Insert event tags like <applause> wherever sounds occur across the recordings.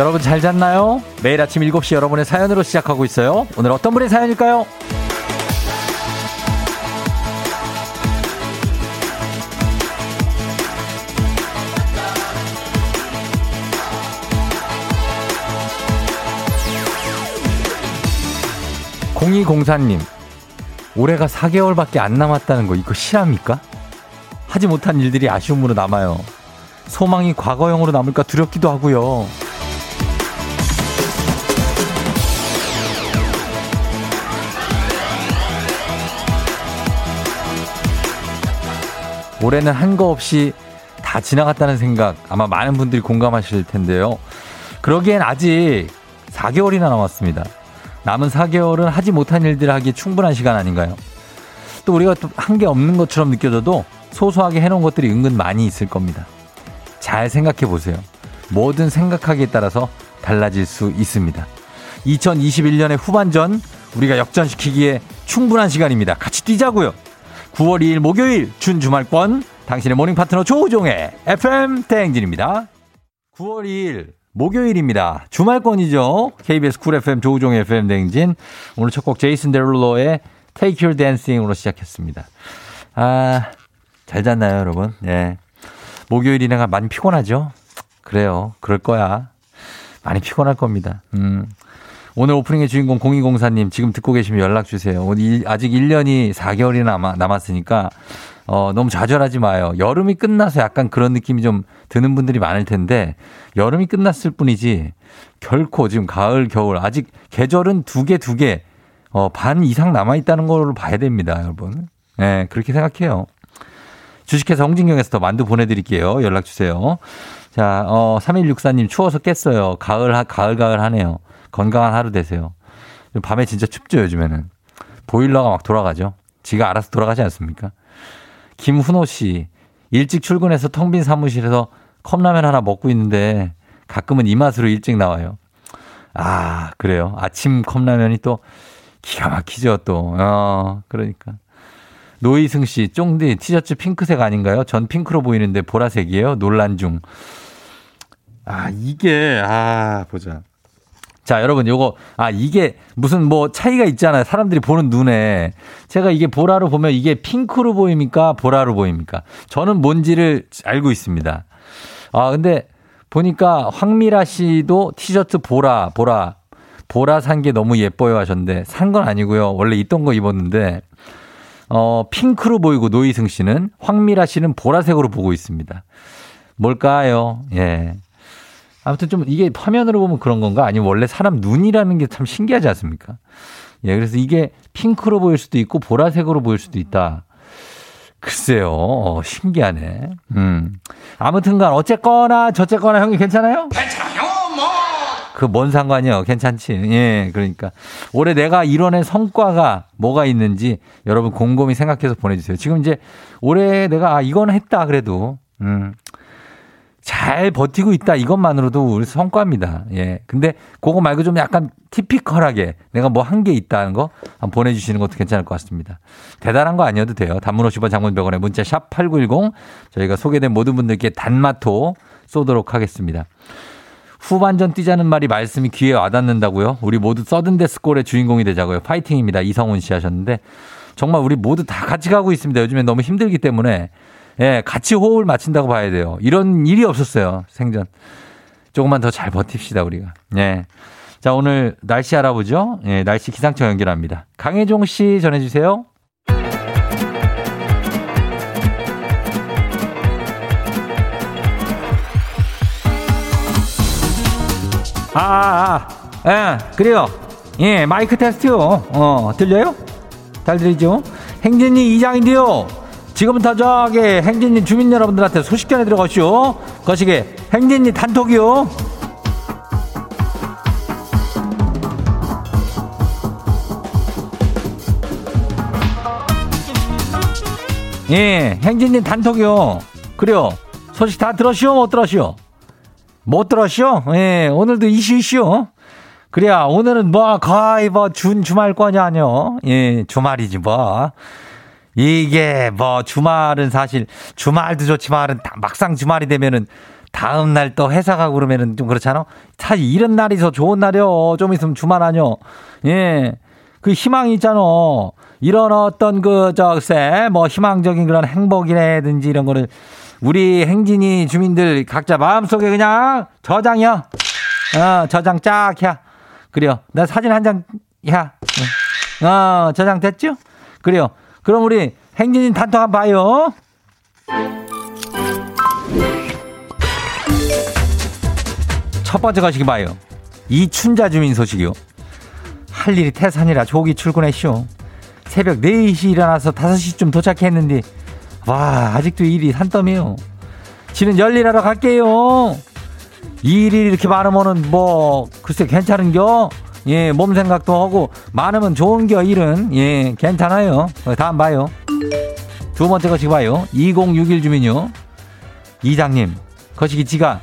여러분 잘 잤나요? 매일 아침 7시 여러분의 사연으로 시작하고 있어요. 오늘 어떤 분의 사연일까요? 0204님, 올해가 4개월밖에 안 남았다는 거 이거 실합니까? 하지 못한 일들이 아쉬움으로 남아요. 소망이 과거형으로 남을까 두렵기도 하고요. 올해는 한 거 없이 다 지나갔다는 생각 아마 많은 분들이 공감하실 텐데요. 그러기엔 아직 4개월이나 남았습니다. 남은 4개월은 하지 못한 일들을 하기 충분한 시간 아닌가요? 또 우리가 또 한 게 없는 것처럼 느껴져도 소소하게 해놓은 것들이 은근 많이 있을 겁니다. 잘 생각해 보세요. 뭐든 생각하기에 따라서 달라질 수 있습니다. 2021년의 후반전 우리가 역전시키기에 충분한 시간입니다. 같이 뛰자고요. 9월 2일 목요일 준 주말권 당신의 morning 파트너 조우종의 FM 대행진입니다. 9월 2일 목요일입니다. 주말권이죠. KBS 쿨 FM 조우종의 FM 대행진. 오늘 첫 곡 제이슨 데룰로의 Take Your Dancing으로 시작했습니다. 아, 잘 잤나요, 여러분? 예. 목요일이나 많이 피곤하죠? 그래요. 그럴 거야. 많이 피곤할 겁니다. 음. 오늘 오프닝의 주인공 0204님 지금 듣고 계시면 연락 주세요. 아직 1년이 4개월이 남아, 남았으니까 어, 너무 좌절하지 마요. 여름이 끝나서 약간 그런 느낌이 좀 드는 분들이 많을 텐데 여름이 끝났을 뿐이지 결코 지금 가을, 겨울 아직 계절은 두 개, 두 개, 어, 반 이상 남아있다는 걸로 봐야 됩니다, 여러분. 예, 네, 그렇게 생각해요. 주식회사 홍진경에서 더 만두 보내드릴게요. 연락 주세요. 자, 어, 3164님 추워서 깼어요. 가을, 가을, 가을 하네요. 건강한 하루 되세요. 밤에 진짜 춥죠, 요즘에는. 보일러가 막 돌아가죠. 지가 알아서 돌아가지 않습니까? 김훈호 씨, 일찍 출근해서 텅 빈 사무실에서 컵라면 하나 먹고 있는데 가끔은 이 맛으로 일찍 나와요. 아, 그래요. 아침 컵라면이 또 기가 막히죠, 또. 어, 그러니까. 노이승 씨, 쫑디 티셔츠 핑크색 아닌가요? 전 핑크로 보이는데 보라색이에요? 논란 중. 아, 이게, 아, 보자. 자, 여러분, 요거, 아, 이게 무슨 뭐 차이가 있잖아요. 사람들이 보는 눈에. 제가 이게 보라로 보면 이게 핑크로 보입니까? 보라로 보입니까? 저는 뭔지를 알고 있습니다. 아, 근데 보니까 황미라 씨도 티셔츠 보라, 보라, 보라 산 게 너무 예뻐요 하셨는데 산 건 아니고요. 원래 있던 거 입었는데 어, 핑크로 보이고 노이승 씨는 황미라 씨는 보라색으로 보고 있습니다. 뭘까요? 예. 아무튼 좀 이게 화면으로 보면 그런 건가? 아니면 원래 사람 눈이라는 게 참 신기하지 않습니까? 예, 그래서 이게 핑크로 보일 수도 있고 보라색으로 보일 수도 있다. 글쎄요, 어, 신기하네. 음. 아무튼간 어쨌거나 저쨌거나 형이 괜찮아요? 괜찮아요, 뭐. 그 뭔 상관이요? 괜찮지. 예, 그러니까 올해 내가 이뤄낸 성과가 뭐가 있는지 여러분 곰곰이 생각해서 보내주세요. 지금 이제 올해 내가 아 이건 했다 그래도 음. 잘 버티고 있다 이것만으로도 우리 성과입니다. 예. 근데 그거 말고 좀 약간 티피컬하게 내가 뭐 한 게 있다는 거 보내주시는 것도 괜찮을 것 같습니다. 대단한 거 아니어도 돼요. 단문 50원 장문병원에 문자 샵 8910 저희가 소개된 모든 분들께 단마토 쏘도록 하겠습니다. 후반전 뛰자는 말이 말씀이 귀에 와닿는다고요? 우리 모두 서든데스골의 주인공이 되자고요. 파이팅입니다. 이성훈 씨 하셨는데 정말 우리 모두 다 같이 가고 있습니다. 요즘에 너무 힘들기 때문에 예, 같이 호흡을 맞춘다고 봐야 돼요. 이런 일이 없었어요. 생전. 조금만 더 잘 버팁시다, 우리가. 예. 자, 오늘 날씨 알아보죠. 예, 날씨 기상청 연결합니다. 강혜종 씨 전해주세요. 아, 아, 아, 예, 그래요. 예, 마이크 테스트요. 어, 들려요? 잘 들리죠? 행진이 이장인데요. 지금부터 저기 행진리 주민 여러분들한테 소식 전해 들어가시오. 거시기 행진리 단톡이요. 예, 행진님 단톡이요. 그래요. 소식 다 들었시오? 못 들었시오? 못 들었시오? 예, 오늘도 이슈 이슈. 그래야 오늘은 뭐 거의 뭐 준 주말권이 아니요. 예, 주말이지 뭐. 이게 뭐 주말은 사실 주말도 좋지만은 막상 주말이 되면은 다음 날 또 회사 가고 그러면은 좀 그렇잖아. 사실 이런 날이 더 좋은 날이요. 좀 있으면 주말 아니요. 예. 그 희망이 있잖아. 이런 어떤 그, 저, 글쎄, 뭐 희망적인 그런 행복이라든지 이런 거를 우리 행진이 주민들 각자 마음속에 그냥 저장이야. 어, 저장 쫙 해. 그래요. 나 사진 한 장, 야. 어, 저장 됐죠? 그래요. 그럼 우리 행진이 단톡 한번 봐요. 첫 번째 거시기 봐요. 이춘자 주민 소식이요. 할 일이 태산이라 조기 출근했쇼. 새벽 4시 일어나서 5시쯤 도착했는데 와 아직도 일이 산더미요. 지는 열일하러 갈게요. 일이 이렇게 많으면은 뭐 글쎄 괜찮은겨. 예, 몸 생각도 하고 많으면 좋은 겨 일은 예 괜찮아요. 다음 봐요. 두 번째 거시기 봐요. 2061 주민요. 이장님 거시기 지가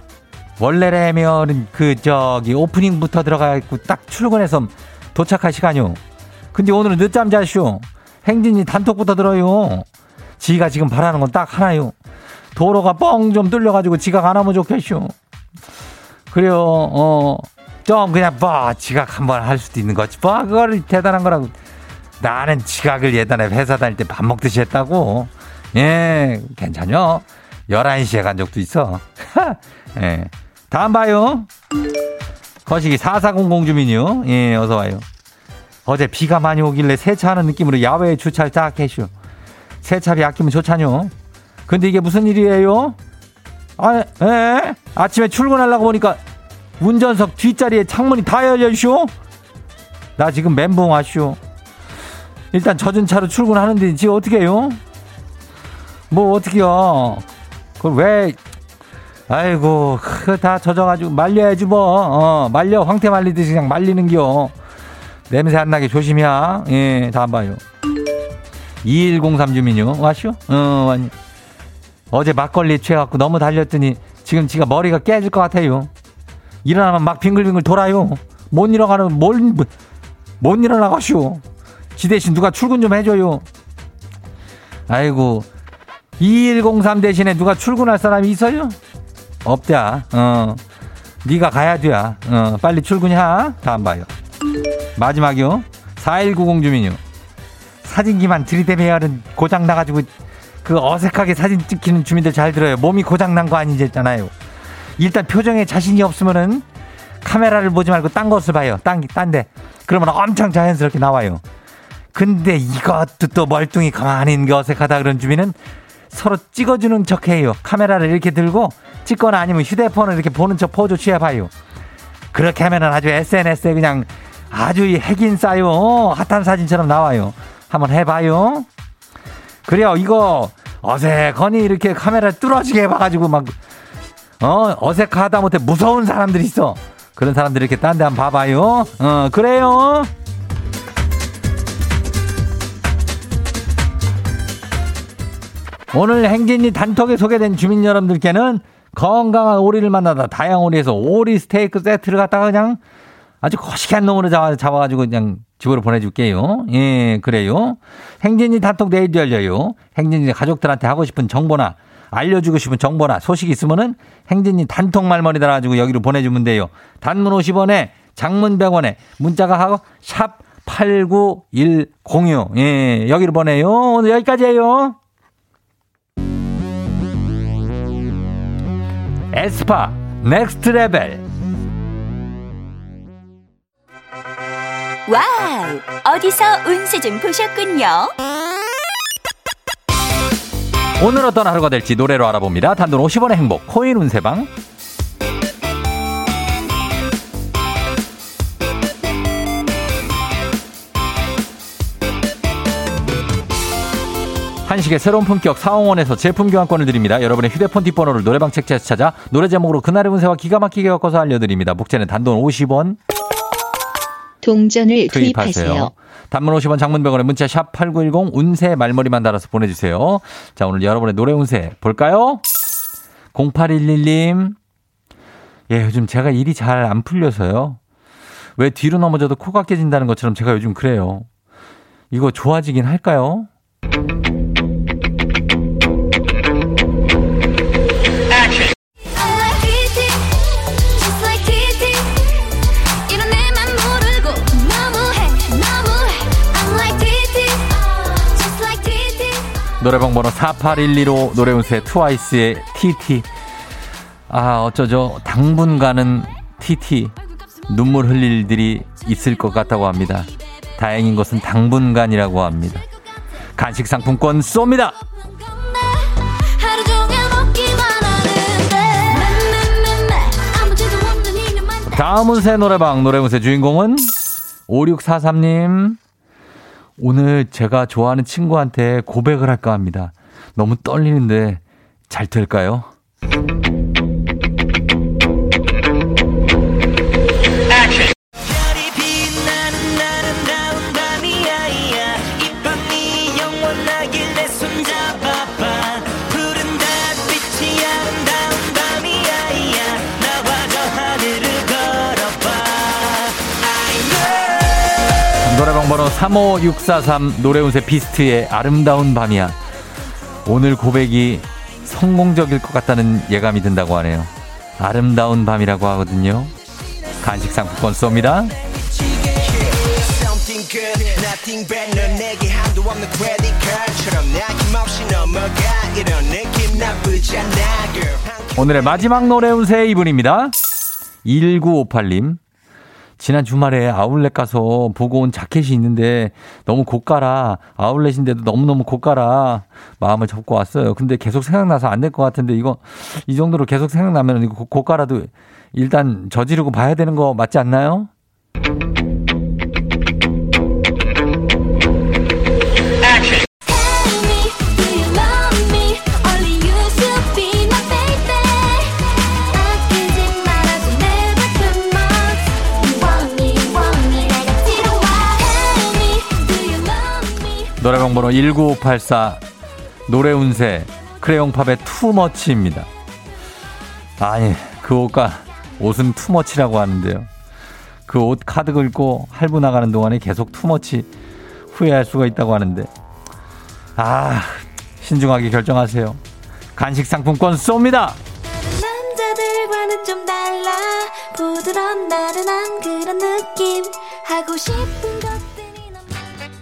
원래라면 그 저기 오프닝부터 들어가고 딱 출근해서 도착할 시간이요. 근데 오늘은 늦잠 자쇼. 행진이 단톡부터 들어요. 지가 지금 바라는 건 딱 하나요. 도로가 뻥 좀 뚫려가지고 지각 안 하면 좋겠쇼. 그래요, 어, 좀 그냥 뭐 지각 한번 할 수도 있는 거지. 뭐 그거를 대단한 거라고. 나는 지각을 예전에 회사 다닐 때 밥 먹듯이 했다고. 예, 괜찮요. 11시에 간 적도 있어. <laughs> 예. 다음 봐요. 거시기 4400 주민요. 예, 어서 와요. 어제 비가 많이 오길래 세차하는 느낌으로 야외에 주차를 딱 해쇼. 세차비 아끼면 좋잖요. 근데 이게 무슨 일이에요? 아, 예. 아침에 출근하려고 보니까 운전석 뒷자리에 창문이 다 열려쇼? 나 지금 멘붕 왔쇼. 일단 젖은 차로 출근하는데 지금 어떻게 해요? 뭐 어떻게요? 그걸 왜 아이고, 그다 젖어가지고 말려야지 뭐. 어, 말려 황태 말리듯이 그냥 말리는겨. 냄새 안 나게 조심이야. 예, 다음 봐요. 2103 주민요. 왔쇼? 어? 어제 막걸리 취해갖고 너무 달렸더니 지금 지가 머리가 깨질 것 같아요. 일어나면 막 빙글빙글 돌아요. 못 일어나는, 뭘, 못 일어나가쇼. 지 대신 누가 출근 좀 해줘요. 아이고, 2103 대신에 누가 출근할 사람이 있어요? 없다. 어. 네가 가야 돼. 어, 빨리 출근해. 다음 봐요. 마지막이요. 4190 주민요. 사진기만 들이대매야는 고장 나가지고 그 어색하게 사진 찍히는 주민들 잘 들어요. 몸이 고장 난 거 아니잖아요. 일단 표정에 자신이 없으면은 카메라를 보지 말고 딴 것을 봐요. 딴, 딴데. 그러면 엄청 자연스럽게 나와요. 근데 이것도 또 멀뚱히 가만히 있는 게 어색하다 그런 주민은 서로 찍어주는 척 해요. 카메라를 이렇게 들고 찍거나 아니면 휴대폰을 이렇게 보는 척 포즈 취해봐요. 그렇게 하면은 아주 SNS에 그냥 아주 핵인 싸요. 핫한 사진처럼 나와요. 한번 해봐요. 그래요. 이거 어색하니 이렇게 카메라 뚫어지게 해봐가지고 막, 어, 어색하다 못해 무서운 사람들이 있어. 그런 사람들 이렇게 딴 데 한번 봐봐요. 어, 그래요. 오늘 행진이 단톡에 소개된 주민 여러분들께는 건강한 오리를 만나다 다양오리에서 오리 스테이크 세트를 갖다가 그냥 아주 거시기한 놈으로 잡아, 잡아가지고 그냥 집으로 보내줄게요. 예, 그래요. 행진이 단톡 내일도 열려요. 행진이 가족들한테 하고 싶은 정보나 알려주고 싶은 정보나 소식 있으면은 행진이 단톡 말머리 달아가지고 여기로 보내주면 돼요. 단문 50원에 장문 100원에 문자가 하고 샵 89106. 예, 여기로 보내요. 오늘 여기까지예요. 에스파 Next Level Wow 어디서 운세 좀 보셨군요 오늘 어떤 하루가 될지 노래로 알아봅니다 단돈 50원의 행복 코인 운세방 한식의 새로운 품격 사홍원에서 제품 교환권을 드립니다. 여러분의 휴대폰 뒷번호를 노래방 책자에서 찾아 노래 제목으로 그날의 운세와 기가 막히게 엮어서 알려드립니다. 목재는 단돈 50원. 동전을 투입하세요. 단문 50원 장문 100원에 문자 샵8910 운세 말머리만 달아서 보내주세요. 자 오늘 여러분의 노래 운세 볼까요? 0811님 예 요즘 제가 일이 잘 안 풀려서요. 왜 뒤로 넘어져도 코가 깨진다는 것처럼 제가 요즘 그래요. 이거 좋아지긴 할까요? 노래방 번호 4812로 노래운세 트와이스의 TT. 아, 어쩌죠. 당분간은 TT. 눈물 흘릴 일들이 있을 것 같다고 합니다. 다행인 것은 당분간이라고 합니다. 간식 상품권 쏩니다! 다음은 새 노래방 노래무새 주인공은 5643님. 오늘 제가 좋아하는 친구한테 고백을 할까 합니다. 너무 떨리는데 잘 될까요? 35643 노래운세 비스트의 아름다운 밤이야. 오늘 고백이 성공적일 것 같다는 예감이 든다고 하네요. 아름다운 밤이라고 하거든요. 간식 상품권 쏩니다. 오늘의 마지막 노래 운세 이분입니다. 1958님. 지난 주말에 아울렛 가서 보고 온 자켓이 있는데 너무 고가라. 아울렛인데도 너무너무 고가라. 마음을 접고 왔어요. 근데 계속 생각나서 안 될 것 같은데 이거 이 정도로 계속 생각나면 이거 고가라도 일단 저지르고 봐야 되는 거 맞지 않나요? 노래방 번호 1984 노래 운세 크레용팝의 Too Much입니다. 아니 그 옷과 옷은 too much라고 하는데요. 그 옷 카드 긁고 할부 나가는 동안에 계속 too much 후회할 수가 있다고 하는데 아 신중하게 결정하세요. 간식 상품권 쏩니다. 남자들과는 좀 달라 부드러운 나른한 그런 느낌 하고 싶은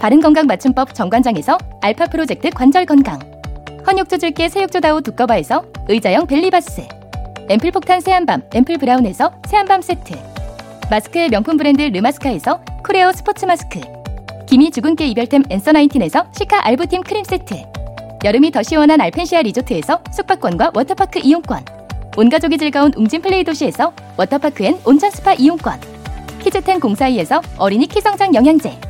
바른건강 맞춤법 정관장에서 알파 프로젝트 관절 건강. 헌욕조 줄게 새욕조다오 두꺼바에서 의자형 벨리바스. 앰플 폭탄 새한밤 앰플 브라운에서 새한밤 세트. 마스크의 명품 브랜드 르마스카에서 쿠레오 스포츠 마스크. 기미 주근깨 이별템 앤서 나인틴에서 시카 알부틴 크림 세트. 여름이 더 시원한 알펜시아 리조트에서 숙박권과 워터파크 이용권. 온가족이 즐거운 웅진 플레이 도시에서 워터파크 and 온천 스파 이용권. 키즈텐 공사이에서 어린이 키성장 영양제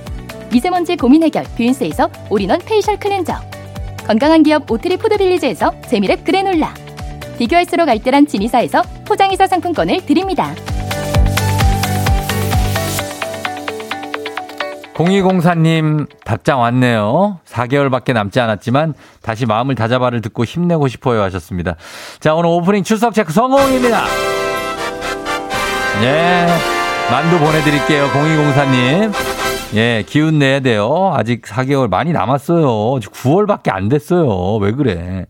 미세먼지 고민 해결 뷰인스에서 all-in-one facial cleanser 건강한 기업 오트리 푸드빌리지에서 재미랩 그래놀라 비교할수록 알뜰한 진이사에서 포장이사 상품권을 드립니다. 0204님 답장 왔네요. 4개월밖에 남지 않았지만 다시 마음을 다잡아를 듣고 힘내고 싶어요 하셨습니다. 자 오늘 오프닝 출석 체크 성공입니다. 예 만두 보내드릴게요 0204님. 예, 기운 내야 돼요. 아직 4개월 많이 남았어요. 9월밖에 안 됐어요. 왜 그래?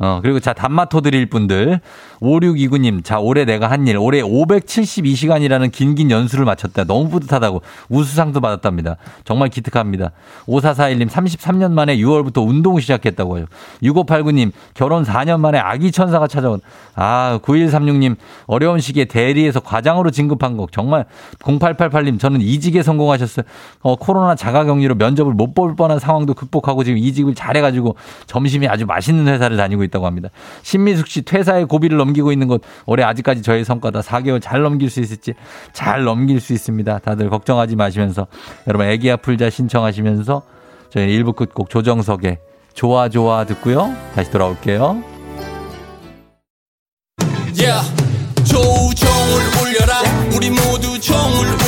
어, 그리고 자, 단마토 드릴 분들. 5629님, 자, 올해 내가 한 일, 올해 572시간이라는 긴긴 연수를 마쳤다. 너무 뿌듯하다고 우수상도 받았답니다. 정말 기특합니다. 5441님, 33년 만에 6월부터 운동 시작했다고 요 6589님, 결혼 4년 만에 아기 천사가 찾아온. 아, 9136님, 어려운 시기에 대리에서 과장으로 진급한 거. 정말 0888님, 저는 이직에 성공하셨어요. 어, 코로나 자가격리로 면접을 못 볼 뻔한 상황도 극복하고 지금 이직을 잘해가지고 점심이 아주 맛있는 회사를 다니고 있다 고 합니다. 신미숙 씨, 퇴사의 고비를 넘 넘기고 있는 것 올해 아직까지 저의 성과다. 4개월 잘 넘길 수 있을지 잘 넘길 수 있습니다. 다들 걱정하지 마시면서 여러분 애기야 풀자 신청하시면서 저희 1부 끝곡 조정석의 좋아 좋아 듣고요. 다시 돌아올게요. Yeah. 조종을 울려라 우리 모두 종을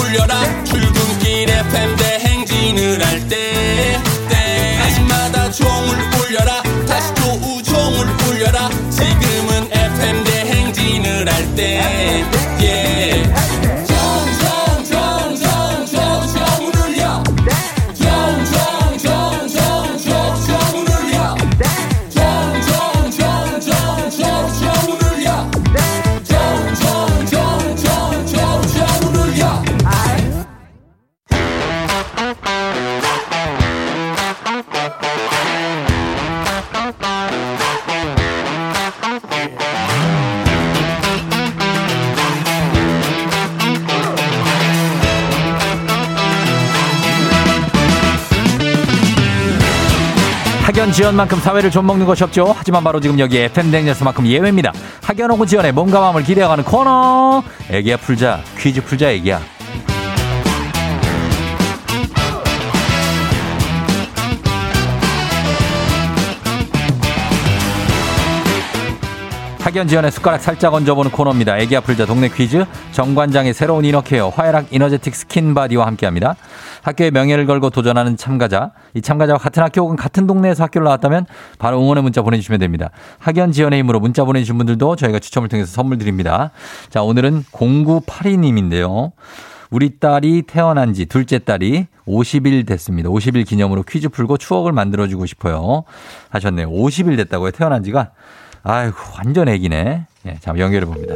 대행 지연만큼 사회를 좀 먹는 것이 없죠. 하지만 바로 지금 여기 FM 댕녀스만큼 예외입니다. 혹은 지연의 몸과 마음을 기대어가는 코너. 애기야 풀자 퀴즈 풀자 애기야. 학연 지연의 숟가락 살짝 얹어보는 코너입니다. 애기 아플 자 동네 퀴즈 정관장의 새로운 이너케어 화해락 이너제틱 스킨바디와 함께합니다. 학교의 명예를 걸고 도전하는 참가자 이 참가자와 같은 학교 혹은 같은 동네에서 학교를 나왔다면 바로 응원의 문자 보내주시면 됩니다. 학연 지연의 힘으로 문자 보내주신 분들도 저희가 추첨을 통해서 선물 드립니다. 자 오늘은 0982님인데요. 우리 딸이 태어난 지 둘째 딸이 50일 됐습니다. 50일 기념으로 퀴즈 풀고 추억을 만들어주고 싶어요. 하셨네요. 50일 됐다고요. 태어난 지가. 아이고, 완전 애기네. 예, 자, 연결해 봅니다.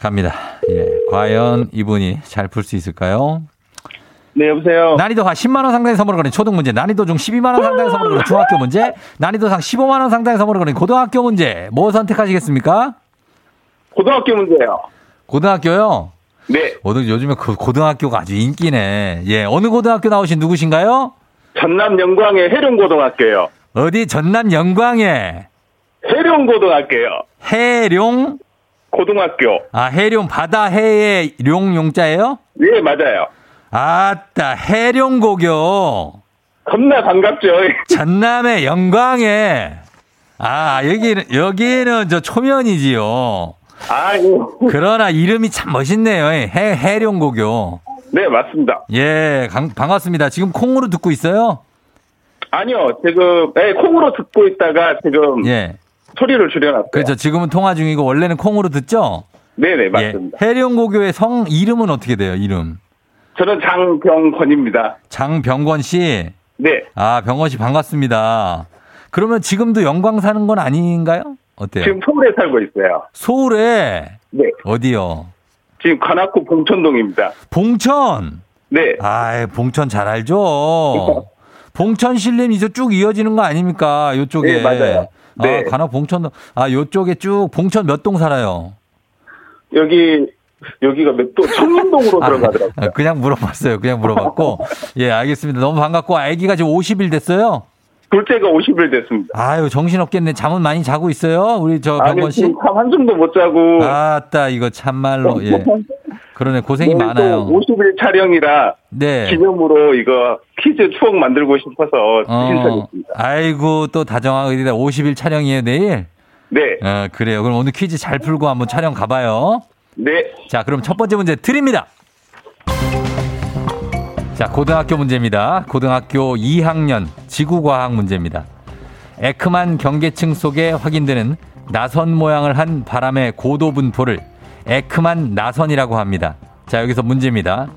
갑니다. 예, 과연 이분이 잘 풀 수 있을까요? 네, 여보세요. 난이도가 10만 원 상당의 선물을 거는 초등 문제, 난이도 중 12만 원 상당의 선물을 거는 중학교 문제, 난이도 상 15만 원 상당의 선물을 거는 고등학교 문제, 뭐 선택하시겠습니까? 고등학교 문제요. 고등학교요? 네. 고등, 요즘에 그 고등학교가 아주 인기네. 예, 어느 고등학교 나오신 누구신가요? 전남 영광의 해룡고등학교요. 어디 전남 영광에 해룡고등학교요. 해룡 고등학교. 아 해룡 바다 해의 룡 용자예요? 네, 맞아요. 아따 해룡고교 겁나 반갑죠. <laughs> 전남의 영광에 아 여기는 여기는 저 초면이지요. 아유. 그러나 이름이 참 멋있네요. 해 해룡고교. 네, 맞습니다. 예, 강, 반갑습니다. 지금 콩으로 듣고 있어요? 아니요, 지금 네, 콩으로 듣고 있다가 지금 예. 소리를 줄여놨어요. 그렇죠. 지금은 통화 중이고 원래는 콩으로 듣죠? 네네, 맞습니다. 예. 해룡고교의 성 이름은 어떻게 돼요? 이름? 저는 장병권입니다. 장병권 씨. 네. 아, 병권 씨 반갑습니다. 그러면 지금도 영광 사는 건 아닌가요? 어때요? 지금 서울에 살고 있어요. 서울에 네. 어디요? 지금 관악구 봉천동입니다. 봉천. 네. 아, 봉천 잘 알죠. <laughs> 봉천 신림 이제 쭉 이어지는 거 아닙니까? 요쪽에. 네, 맞아요. 네. 아, 관악 봉천 아, 요쪽에 쭉 봉천 몇 동 살아요? 여기 여기가 몇도 청림동으로 아, 들어가더라고요. 아, <laughs> 그냥 물어봤어요. 그냥 물어봤고. 예, 알겠습니다. 너무 반갑고 아기가 지금 50일 됐어요. 둘째가 50일 됐습니다. 아유, 정신 없겠네. 잠은 많이 자고 있어요? 우리 저 아니, 병건 씨? 참 한숨도 못 자고. 아따, 이거 참말로, 예. <laughs> 그러네, 고생이 많아요. 또 50일 촬영이라 네. 기념으로 이거 퀴즈 추억 만들고 싶어서 어, 신청했습니다. 아이고, 또 다정하고, 50일 촬영이에요, 내일? 네, 어, 그래요. 그럼 오늘 퀴즈 잘 풀고 한번 촬영 가봐요. 네, 자, 그럼 첫 번째 문제 드립니다. 자, 고등학교 문제입니다. 고등학교 2학년 지구과학 문제입니다. 에크만 경계층 속에 확인되는 나선 모양을 한 바람의 고도 분포를 에크만 나선이라고 합니다. 자, 여기서 문제입니다.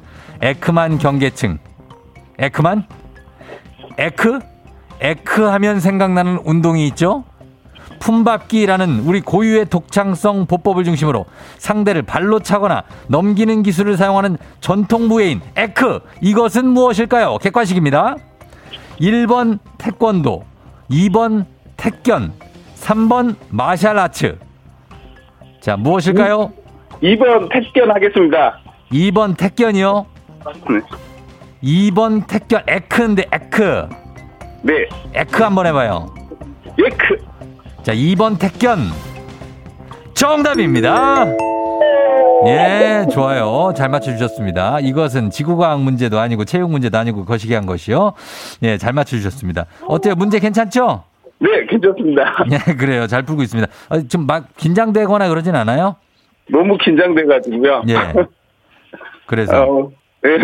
에크만 경계층. 에크만? 에크? 에크 하면 생각나는 운동이 있죠? 품밟기라는 우리 고유의 독창성 보법을 중심으로 상대를 발로 차거나 넘기는 기술을 사용하는 전통 무예인 에크. 이것은 무엇일까요? 객관식입니다. 1번 태권도, 2번 택견, 3번 마샬 아츠. 자, 무엇일까요? 2번 택견 하겠습니다. 2번 태견이요. 네. 2번 태견 에크인데 에크. 네. 에크 한번 해봐요. 예크. 자, 2번 택견. 정답입니다. 예, 좋아요. 잘 맞춰주셨습니다. 이것은 지구과학 문제도 아니고 체육 문제도 아니고 거시기 한 것이요. 예, 잘 맞춰주셨습니다. 어때요? 문제 괜찮죠? 네, 괜찮습니다. <laughs> 예, 그래요. 잘 풀고 있습니다. 아, 좀막 긴장되거나 그러진 않아요? 너무 긴장돼가지고요. 예. 그래서 <laughs> 어, 네.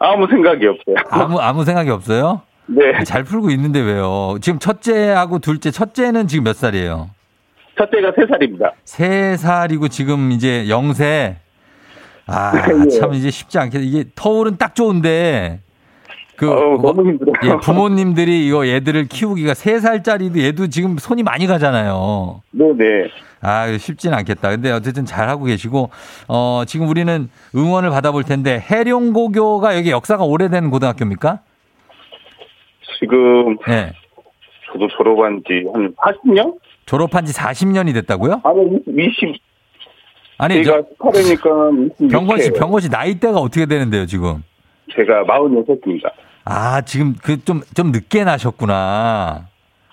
아무 생각이 없어요. 아무 아무 생각이 없어요? 네. 잘 풀고 있는데 왜요? 지금 첫째하고 둘째, 첫째는 지금 몇 살이에요? 첫째가 3살입니다. 세 살이고 지금 이제 영세. 아, <laughs> 예. 참 이제 쉽지 않겠다. 이게 터울은 딱 좋은데 그 어우, 너무 힘들어요. 예, 부모님들이 이거 얘들을 키우기가 세 살짜리도 얘도 지금 손이 많이 가잖아요. 네 네. 아, 쉽진 않겠다. 근데 어쨌든 잘 하고 계시고 어, 지금 우리는 응원을 받아볼 텐데 해룡고교가 여기 역사가 오래된 고등학교입니까? 지금 예. 저도 졸업한 지 한 40년? 졸업한 지 40년이 됐다고요? 아니, 20, 아니, 저 제가 18이니까 26. 병건 씨, 병건 씨 나이대가 어떻게 되는데요, 지금? 제가 46입니다. 아, 지금 그 좀, 좀 늦게 나셨구나.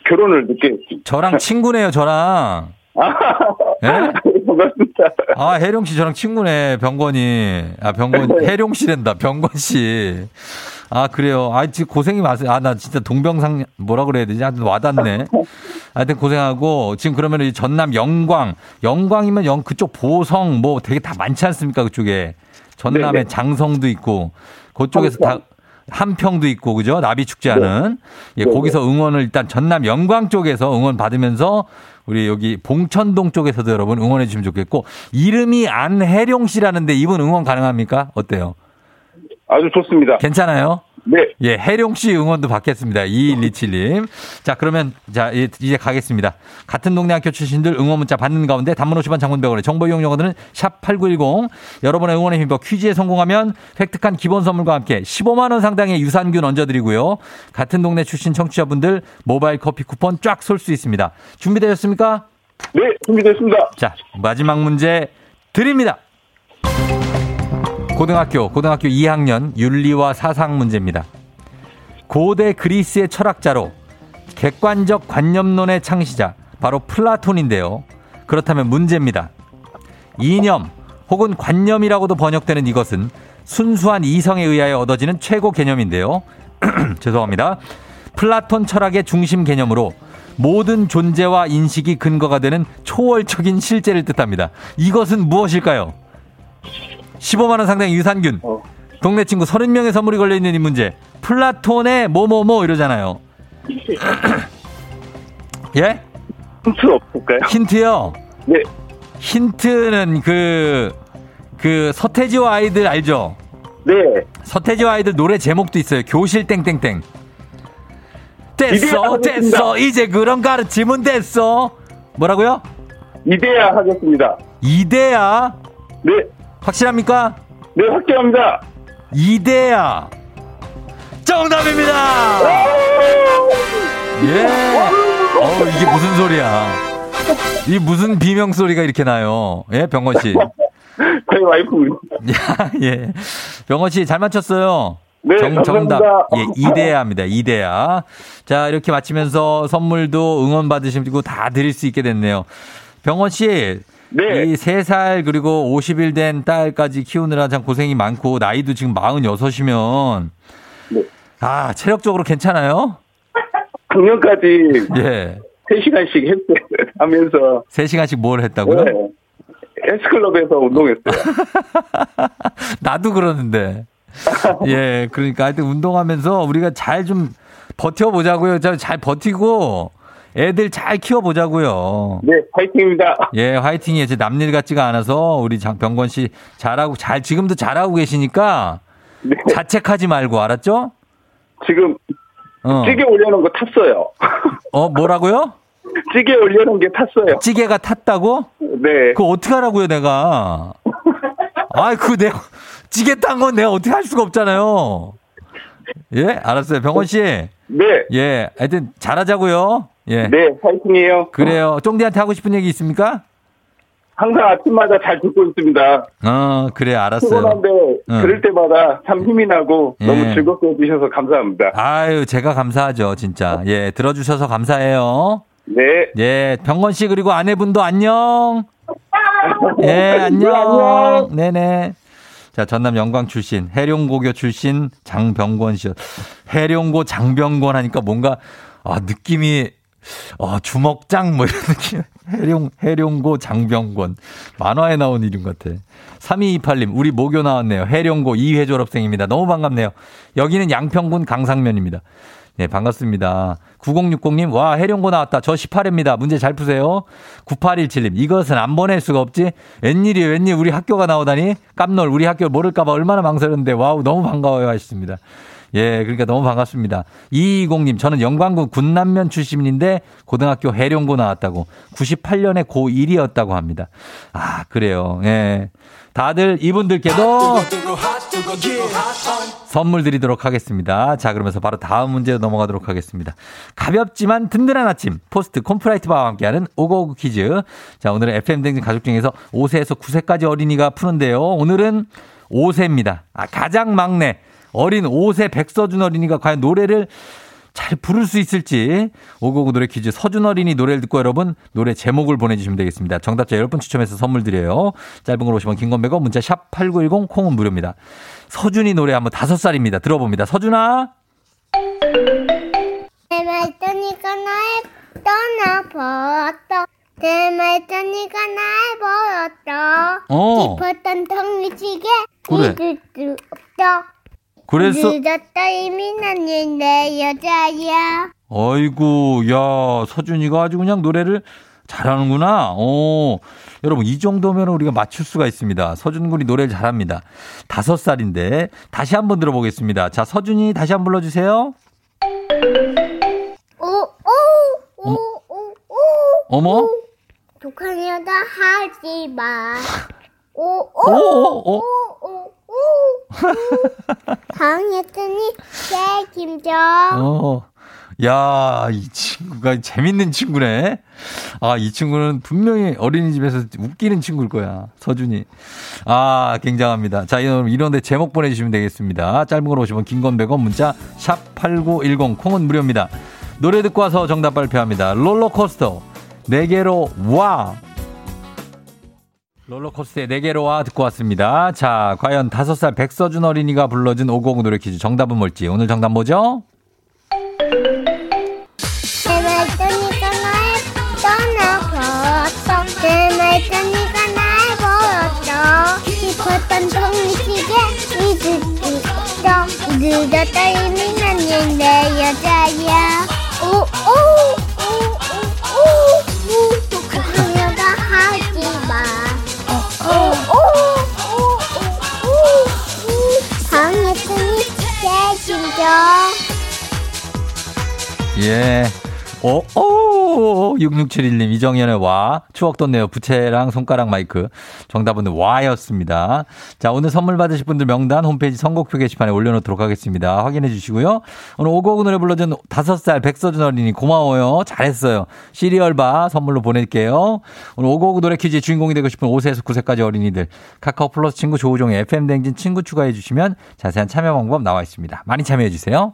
결혼을 늦게 했습니다. 저랑 친구네요, 저랑. 예? 반갑습니다. 아, 혜룡 씨 저랑 친구네, 병건이. 아, 병건, 혜룡 씨랜다, 병건 씨. 아, 그래요. 아, 지금 고생이 많으세요. 아, 나 진짜 동병상, 뭐라 그래야 되지? 하여튼 와닿네. 하여튼 고생하고, 지금 그러면 이 전남 영광, 영광이면 영, 그쪽 보성, 뭐 되게 다 많지 않습니까? 그쪽에. 전남에 네네. 장성도 있고, 그쪽에서 다, 한평도 있고, 그죠? 나비 축제하는. 예, 네네. 거기서 응원을 일단 전남 영광 쪽에서 응원 받으면서 우리 여기 봉천동 쪽에서도 여러분 응원해 주시면 좋겠고, 이름이 안혜룡 씨라는데 이분 응원 가능합니까? 어때요? 아주 좋습니다. 괜찮아요? 네. 예, 혜룡 씨 응원도 받겠습니다. 2127님. 자, 그러면 자, 예, 이제 가겠습니다. 같은 동네 학교 출신들 응원 문자 받는 가운데 단문 50원 장문병원의 정보 이용료들은 샵8910 여러분의 응원에 힘입어 퀴즈에 성공하면 획득한 기본 선물과 함께 15만 원 상당의 유산균 얹어 드리고요. 같은 동네 출신 청취자분들 모바일 커피 쿠폰 쫙 쏠 수 있습니다. 준비되셨습니까? 네, 준비됐습니다. 자, 마지막 문제 드립니다. 고등학교, 고등학교 2학년 윤리와 사상 문제입니다. 고대 그리스의 철학자로 객관적 관념론의 창시자, 바로 플라톤인데요. 그렇다면 문제입니다. 이념 혹은 관념이라고도 번역되는 이것은 순수한 이성에 의하여 얻어지는 최고 개념인데요. <clears throat> 죄송합니다. 플라톤 철학의 중심 개념으로 모든 존재와 인식이 근거가 되는 초월적인 실제를 뜻합니다. 이것은 무엇일까요? 15만원 상당의 유산균. 어. 동네 친구 30명의 선물이 걸려있는 이 문제. 플라톤의 뭐뭐뭐 이러잖아요. <clears throat> 예? 힌트 없을까요? 힌트요. 네. 힌트는 그, 그 서태지와 아이들 알죠? 네. 서태지와 아이들 노래 제목도 있어요. 교실 땡땡땡. 됐어, 됐어. 이제 그런 가르치면 됐어. 뭐라고요? 이대야 하겠습니다. 이대야. 네. 확실합니까? 네, 확정합니다. 이대야. 정답입니다. 예. 어 이게 무슨 소리야? 이 무슨 비명 소리가 이렇게 나요? 예, 병건 씨. <laughs> 저희 와이프입니다. 야, 예. 병원 씨잘 맞췄어요. 네, 정, 정답. 예, 이대야입니다. 이대야. 자, 이렇게 마치면서 선물도 응원 받으시고 다 드릴 수 있게 됐네요. 병원 씨. 네. 이 3살 그리고 50일 된 딸까지 키우느라 참 고생이 많고 나이도 지금 46이면 네. 아, 체력적으로 괜찮아요? 작년까지 예. 3시간씩 했, 하면서, 3시간씩 뭘 했다고요? 네. 헬스클럽에서 운동했어요. <laughs> 나도 그러는데. 예, 그러니까 하여튼 운동하면서 우리가 잘 좀 버텨보자고요. 잘- 잘 버티고 애들 잘 키워보자고요. 네, 파이팅입니다. 예, 화이팅이 이제 남일 같지가 않아서 우리 장병건 씨 잘하고 잘 지금도 잘하고 계시니까 네. 자책하지 말고 알았죠? 지금 어. 찌개 올려놓은 거 탔어요. 어 뭐라고요? 찌개 올려놓은 게 탔어요. 찌개가 탔다고? 네. 그거 어떻게 하라고요, 내가? 아이, 그 내가, 찌개 탄건 내가 어떻게 할 수가 없잖아요. 예, 알았어요. 병원 씨. 네. 예, 하여튼 잘하자고요. 예. 네, 파이팅이에요. 그래요. 쫑디한테 하고 싶은 얘기 있습니까? 항상 아침마다 잘 듣고 있습니다. 어, 그래, 알았어요. 피곤한데 응. 들을 때마다 참 힘이 나고 예. 너무 즐겁게 해주셔서 감사합니다. 아유, 제가 감사하죠, 진짜. 예, 들어주셔서 감사해요. 네. 예, 병건 씨 그리고 아내분도 안녕. 예, 안녕. 네, 안녕. 네네. 자, 전남 영광 출신, 해룡고교 출신 장병권 씨. 해룡고 장병권 하니까 뭔가, 아, 느낌이, 어, 주먹장 뭐 이런 느낌. 해룡, 해룡고 장병권. 만화에 나온 이름 같아. 3228님, 우리 모교 나왔네요. 해룡고 2회 졸업생입니다. 너무 반갑네요. 여기는 양평군 강상면입니다. 네, 반갑습니다. 9060님, 와, 해룡고 나왔다. 저 18회입니다. 문제 잘 푸세요. 9817님, 이것은 안 보낼 수가 없지? 웬일이에요, 웬일 우리 학교가 나오다니? 깜놀, 우리 학교 모를까봐 얼마나 망설였는데, wow, 너무 반가워요 하셨습니다. 예, 그러니까 너무 반갑습니다. 220님, 저는 영광군 군남면 출신인데, 고등학교 해룡고 나왔다고. 98년에 고1이었다고 합니다. 아, 그래요. 예. 다들 이분들께도 선물 드리도록 하겠습니다. 자, 그러면서 바로 다음 문제로 넘어가도록 하겠습니다. 가볍지만 든든한 아침, 포스트 콤프라이트 바와 함께하는 오고오구 퀴즈. 자, 오늘은 FM대행진 가족 중에서 5세에서 9세까지 어린이가 푸는데요. 오늘은 5세입니다. 아, 가장 막내, 어린 5세 백서준 어린이가 과연 노래를 잘 부를 수 있을지 오고구 노래 퀴즈 서준 어린이 노래를 듣고 여러분 노래 제목을 보내주시면 되겠습니다. 정답자 10분 추첨해서 선물 드려요. 짧은 걸 오시면 긴건 100원 문자 샵 8910 콩은 무료입니다. 서준이 노래 한번 다섯 살입니다. 들어봅니다. 서준아 내 말더니가 날 떠나버렸다. 내 말더니가 날 버렸다. 어 깊었던 덩이지게 그래. 잊을 수 없다. 그래서 늦었다 이미 난내 여자야. 어이구 야 서준이가 아주 그냥 노래를 잘하는구나. 어 여러분 이 정도면 우리가 맞출 수가 있습니다. 서준 군이 노래를 잘합니다. 다섯 살인데 다시 한번 들어보겠습니다. 자 서준이 다시 한번 불러주세요. 오, 오, 오, 오, 오. 어머 독한 여자 하지 마. <laughs> 오, 오, 오, 오, 오. 당했더니 책임져. 어. 야, 이 친구가 재밌는 친구네. 아, 이 친구는 분명히 어린이집에서 웃기는 친구일 거야. 서준이. 아, 굉장합니다. 자, 이런, 이런데 제목 보내주시면 되겠습니다. 짧은 걸 오시면 긴건 100원 문자, 샵8910, 콩은 무료입니다. 노래 듣고 와서 정답 발표합니다. 롤러코스터, 네개로 와. 롤러코스터의 네개로 와 듣고 왔습니다. 자, 과연 다섯 살 백서준 어린이가 불러준 550 노래 퀴즈 정답은 뭘지. 오늘 정답 뭐죠? 늦었다 이미 난내 여자야 예. 오, 오, 6671님, 이정현의 와. 추억 돋네요. 부채랑 손가락 마이크. 정답은 와였습니다. 자, 오늘 선물 받으실 분들 명단 홈페이지 선곡표 게시판에 올려놓도록 하겠습니다. 확인해 주시고요. 오늘 오곡 노래 불러준 5살 백서준 어린이 고마워요. 잘했어요. 시리얼바 선물로 보낼게요. 오늘 오곡 노래 퀴즈의 주인공이 되고 싶은 5세에서 9세까지 어린이들. 카카오 플러스 친구 조우종의 FM댕진 친구 추가해 주시면 자세한 참여 방법 나와 있습니다. 많이 참여해 주세요.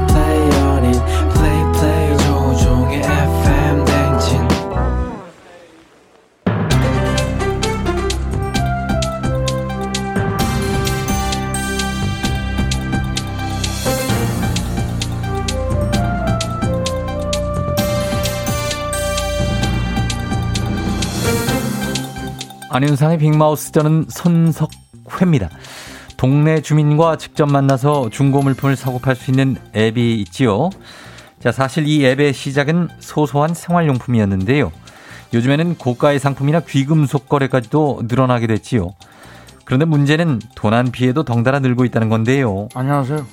안윤상의 빅마우스 저는 손석 회입니다. 동네 주민과 직접 만나서 중고 물품을 사고 팔 수 있는 앱이 있지요. 자, 사실 이 앱의 시작은 소소한 생활용품이었는데요. 요즘에는 고가의 상품이나 귀금속 거래까지도 늘어나게 됐지요. 그런데 문제는 도난 피해도 덩달아 늘고 있다는 건데요. 안녕하세요.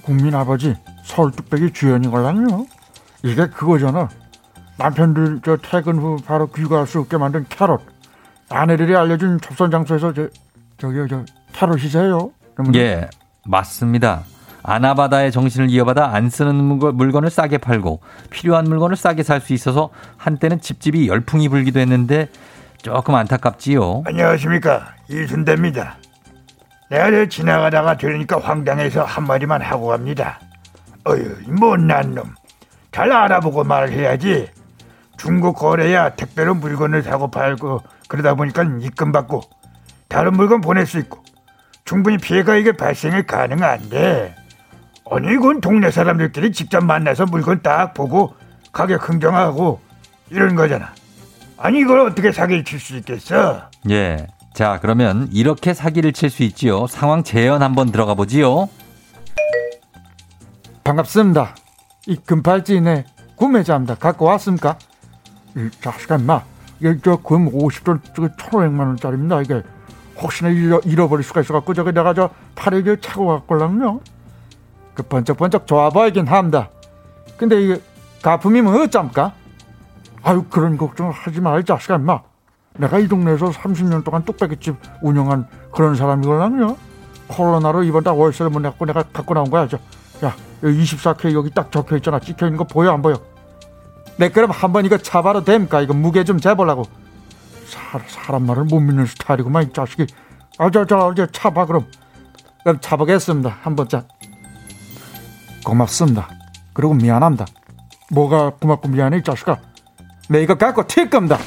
국민 아버지 서울 뚝배기 주연이걸랑요. 이게 그거잖아. 남편들 저 퇴근 후 바로 귀가할 수 없게 만든 캐럿. 아내들이 알려준 접선 장소에서 저 저기 저 캐럿이세요? 예, 맞습니다. 아나바다의 정신을 이어받아 안 쓰는 물건을 싸게 팔고 필요한 물건을 싸게 살 수 있어서 한때는 집집이 열풍이 불기도 했는데 조금 안타깝지요. 안녕하십니까 이순대입니다. 내가 지나가다가 들으니까 황당해서 한 마디만 하고 갑니다. 어휴 못난 놈. 잘 알아보고 말을 해야지. 중국 거래야 택배로 물건을 사고 팔고 그러다 보니까 입금 받고 다른 물건 보낼 수 있고 충분히 피해가 이게 발생이 가능한데 아니 이건 동네 사람들끼리 직접 만나서 물건 딱 보고 가격 흥정하고 이런 거잖아. 아니 이걸 어떻게 사기를 칠 수 있겠어? 예. 자 그러면 이렇게 사기를 칠 수 있지요. 상황 재현 한번 들어가 보지요. 반갑습니다. 이 금팔찌네 구매자입니다. 갖고 왔습니까? 이 자식아 인마 이게 저금 50돈 저거 1,500만 원짜리입니다. 이게 혹시나 잃어, 잃어 버릴 수가 있어갖고 저기 내가 저 팔에 저 차고 갔걸랑요. 그 번쩍번쩍 좋아 보이긴 합니다. 근데 이게 가품이면 어쩝니까? 아유 그런 걱정을 하지 말 자식아 인마. 내가 이 동네에서 30년 동안 뚝배기집 운영한 그런 사람이걸랑요. 코로나로 이번 달 월세를 못 내고 내가 갖고 나온 거야. 저. 야 24K 여기 딱 적혀 있잖아. 찍혀 있는 거 보여 안 보여? 네 그럼 한번 이거 차봐도 됩니까? 이거 무게 좀 재보려고. 사, 사람 말을 못 믿는 스타일이구만 이 자식이. 아저저 차봐 그럼. 그럼 차보겠습니다. 한번 자. 고맙습니다. 그리고 미안합니다. 뭐가 고맙고 미안해 이 자식아. 내 이거 갖고 튈 겁니다.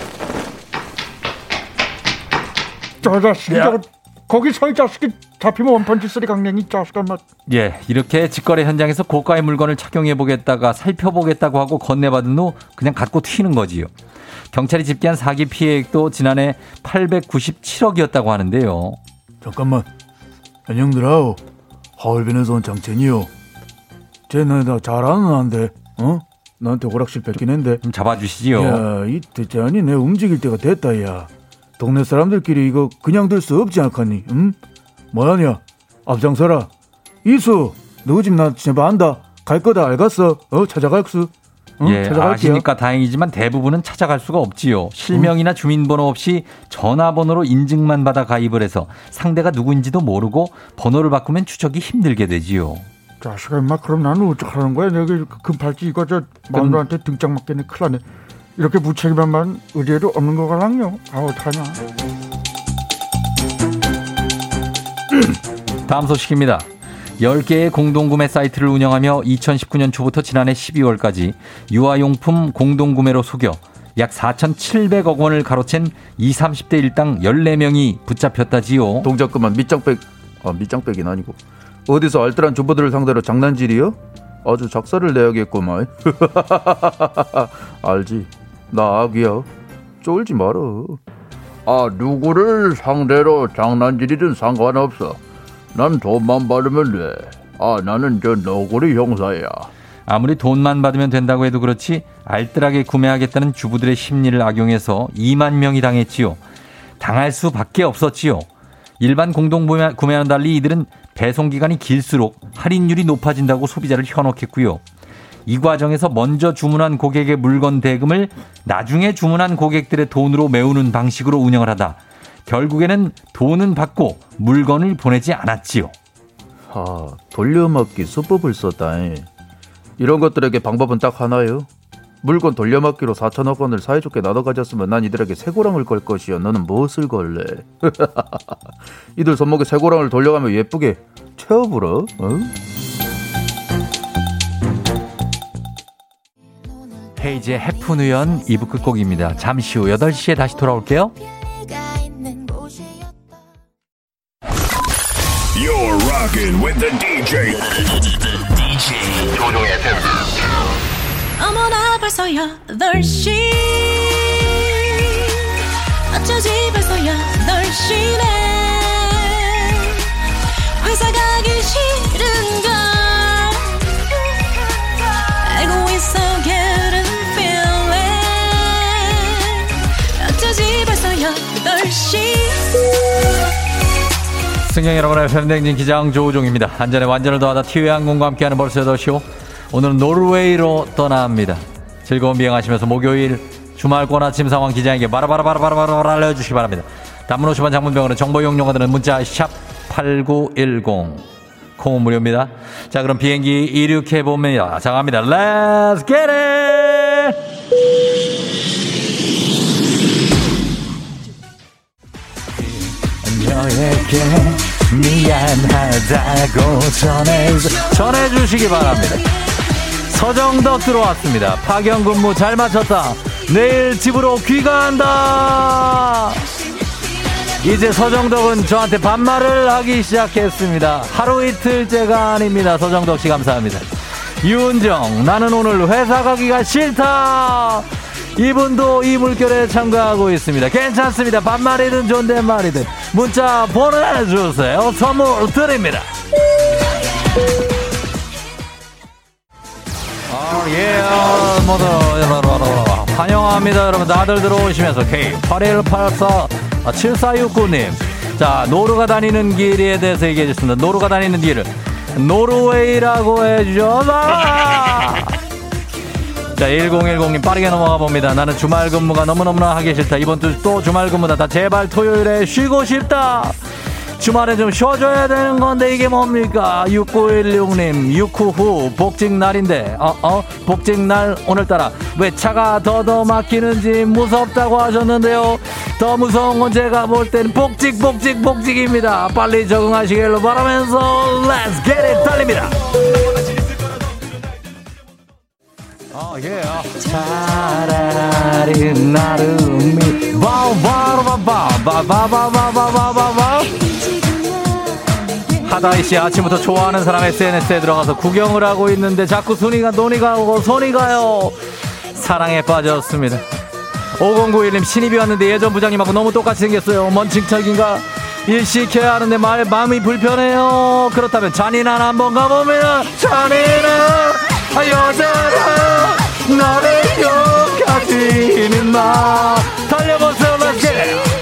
저 자식이 저 거기 서 이 자식이 잡히면 one punch three 강냉이 자식아 막. 예, 이렇게 직거래 현장에서 고가의 물건을 착용해 보겠다가 살펴보겠다고 하고 건네받은 후 그냥 갖고 튀는 거지요. 경찰이 집계한 사기 피해액도 지난해 897억이었다고 하는데요. 잠깐만, 안녕들하오. 하얼빈에서 온 장첸이요. 쟤는 나 잘하는 안데, 어? 나한테 오락실 뺏긴 했는데. 좀 잡아주시지요. 야, 이 대장이 내 움직일 때가 됐다, 야. 동네 사람들끼리 이거 그냥 들 수 없지 않겠니? 응? 뭐하냐? 앞장서라. 이수, 너희 집나 제발 안다. 갈 거다 알겠어? 어, 찾아갈 수. 응? 예, 아시니까 다행이지만 대부분은 찾아갈 수가 없지요. 실명이나 응? 주민번호 없이 전화번호로 인증만 받아 가입을 해서 상대가 누구인지도 모르고 번호를 바꾸면 추적이 힘들게 되지요. 자식아, 임마, 그럼 나는 어떡하는 거야? 내가 금팔찌 이거 저 마누라한테 등짝 맞겠네. 큰일 나네. 이렇게 무책임한 의뢰도 없는 거랑요. 아, 어떡하냐. <clears throat> 다음 소식입니다. 10개의 공동구매 사이트를 운영하며 2019년 초부터 지난해 12월까지 유아용품 공동구매로 속여 약 4,700억 원을 가로챈 20, 30대 일당 14명이 붙잡혔다지요. 동작 그만 밑장백, 아, 밑장백이 아니고. 어디서 알뜰한 주부들을 상대로 장난질이요? 아주 작사를 내야겠구만. <laughs> 알지. 나 악이야. 쫄지 말어. 아, 누구를 상대로 장난질이든 상관없어. 난 돈만 받으면 돼. 아, 나는 저 너구리 형사야. 아무리 돈만 받으면 된다고 해도 그렇지 알뜰하게 구매하겠다는 주부들의 심리를 악용해서 2만 명이 당했지요. 당할 수밖에 없었지요. 일반 공동 구매와는 달리 이들은 배송 기간이 길수록 할인율이 높아진다고 소비자를 현혹했고요. 이 과정에서 먼저 주문한 고객의 물건 대금을 나중에 주문한 고객들의 돈으로 메우는 방식으로 운영을 하다 결국에는 돈은 받고 물건을 보내지 않았지요. 아, 돌려막기 수법을 썼다. 이런 것들에게 방법은 딱 하나요. 물건 돌려막기로 4천억 원을 사이좋게 나눠 가졌으면 난 이들에게 쇠고랑을 걸 것이야. 너는 무엇을 걸래? <laughs> 이들 손목에 쇠고랑을 돌려가며 예쁘게 채워불어. 어? 헤이즈의 해프누연 2부 끝곡입니다. 잠시 후 8시에 다시 돌아올게요. You're rocking with the DJ. DJ 조종의 팬. 어머나 벌써 8시 어쩌지 벌써 8시네 승객 여러분의 팬댕진 기장 조우종입니다. 안전에 완전을 더하다 티웨이 항공과 함께하는 벌써 8시오. 오늘은 노르웨이로 떠납니다. 즐거운 비행하시면서 목요일 주말권 아침 상황 기장에게 바라바라바라바라바라 알려주시기 바랍니다. 단문 50원 장문병원은 정보 이용료가 드는 문자 샵 8910 콩은 무료입니다. 자 그럼 비행기 이륙해봅니다. 자 갑니다. Let's! 너에게 미안하다고 전해 전해주시기 바랍니다. 서정덕 들어왔습니다. 파견 근무 잘 마쳤다. 내일 집으로 귀가한다. 이제 서정덕은 저한테 반말을 하기 시작했습니다. 하루 이틀째가 아닙니다. 서정덕 씨 감사합니다. 윤정, 나는 오늘 회사 가기가 싫다. 이분도 이 물결에 참가하고 있습니다. 괜찮습니다. 반말이든 존댓말이든 문자 보내주세요. 선물 드립니다. 아, 예, 아, 모두 환영합니다. 여러분 다들 들어오시면서 K8184 7469님 자 노루가 다니는 길에 대해서 얘기해 주셨습니다. 노루가 다니는 길을 노르웨이라고 해주셔서 자, 1010님 빠르게 넘어가 봅니다. 나는 주말 근무가 너무너무나 하기 싫다. 이번 주 또 주말 근무다. 다 제발 토요일에 쉬고 싶다. 주말에 좀 쉬어줘야 되는 건데 이게 뭡니까? 6916님, 6후 후 복직날인데, 어, 어, 복직날 오늘따라 왜 차가 더더 막히는지 무섭다고 하셨는데요. 더 무서운 건 제가 볼 땐 복직, 복직, 복직입니다. 빨리 적응하시길 바라면서, Let's it! 달립니다. 하다이 씨 아침부터 좋아하는 사람 SNS에 들어가서 구경을 하고 있는데 자꾸 순위가 논의가 오고 손이 가요. 사랑에 빠졌습니다. 5091님 신입이 왔는데 예전 부장님하고 너무 똑같이 생겼어요. 뭔 칭찬인가? 일 시켜야 하는데 말 마음이 불편해요. 그렇다면 잔인한 한번 가보면 잔인한 아, 여자라 너를 욕하지는 마 달려보세요 Let's get it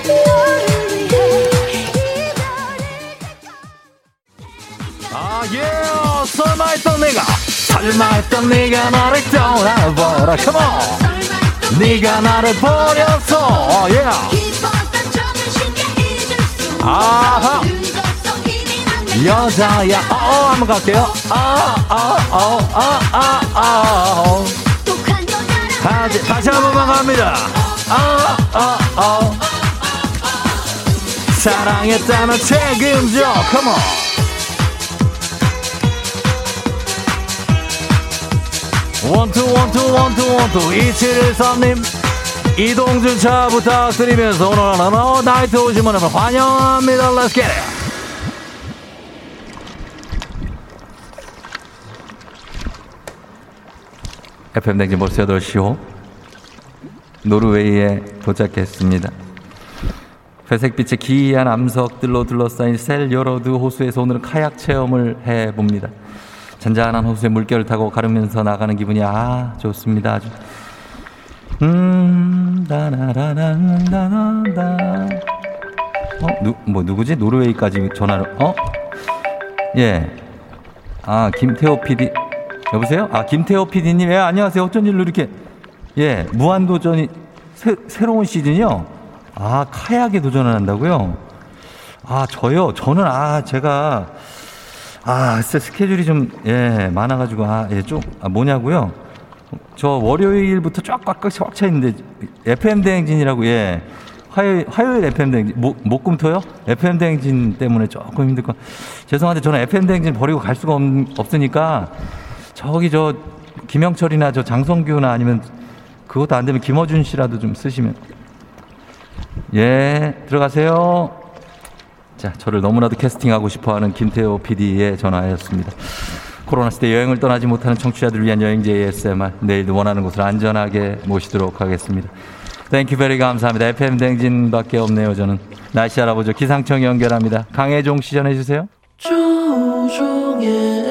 아, 예, 설마 했던 네가, 설마 했던 네가 나를 떠나보라, come on! 네가 나를 버렸어, 예! 아하! 여자야, 어, 어, 한번 갈게요. 아, 아, 아, 아, 아, 아, 다시, 다시 한 번만 갑니다. 아, 아, 아. 사랑했다면 책임져, come on! 원투 원투 원투 원투 2713님 이동준 차 부탁드리면서 오늘 하나 나이트 오신 분을 환영합니다 Let's get it FM 대행진 벌써 8시호 노르웨이에 도착했습니다. 회색빛의 기이한 암석들로 둘러싸인 셀요로드 호수에서 오늘은 카약 체험을 해봅니다. 잔잔한 호수에 물결을 타고 가르면서 나가는 기분이 아 좋습니다. 아주. 음 다나라란다나다. 어 누 뭐 누구지? 노르웨이까지 전화를 어 예 아 김태호 PD 여보세요 아 김태호 PD님 예 안녕하세요 어쩐 일로 이렇게 예 무한도전이 새, 새로운 시즌이요 아 카약에 도전을 한다고요 아 저요 저는 아 제가 아, 스케줄이 좀, 예, 많아가지고, 아, 예, 좀, 아, 뭐냐고요? 저 월요일부터 쫙 꽉꽉 꽉 차 있는데, FM대행진이라고, 예. 화요일, 화요일 FM대행진, 목, 목 금 토요? FM대행진 때문에 조금 힘들 거. 죄송한데 저는 FM대행진 버리고 갈 수가 없, 없으니까, 저기 저, 김영철이나 저 장성규나 아니면, 그것도 안 되면 김어준 씨라도 좀 쓰시면. 예, 들어가세요. 자, 저를 너무나도 캐스팅하고 싶어 하는 김태호 PD의 전화였습니다. 코로나 시대 여행을 떠나지 못하는 청취자들을 위한 여행지 ASMR. 내일도 원하는 곳을 안전하게 모시도록 하겠습니다. Thank you very 감사합니다. FM 댕진 밖에 없네요, 저는. 날씨 알아보죠. 기상청 연결합니다. 강혜종 시 전해 주세요. 조종의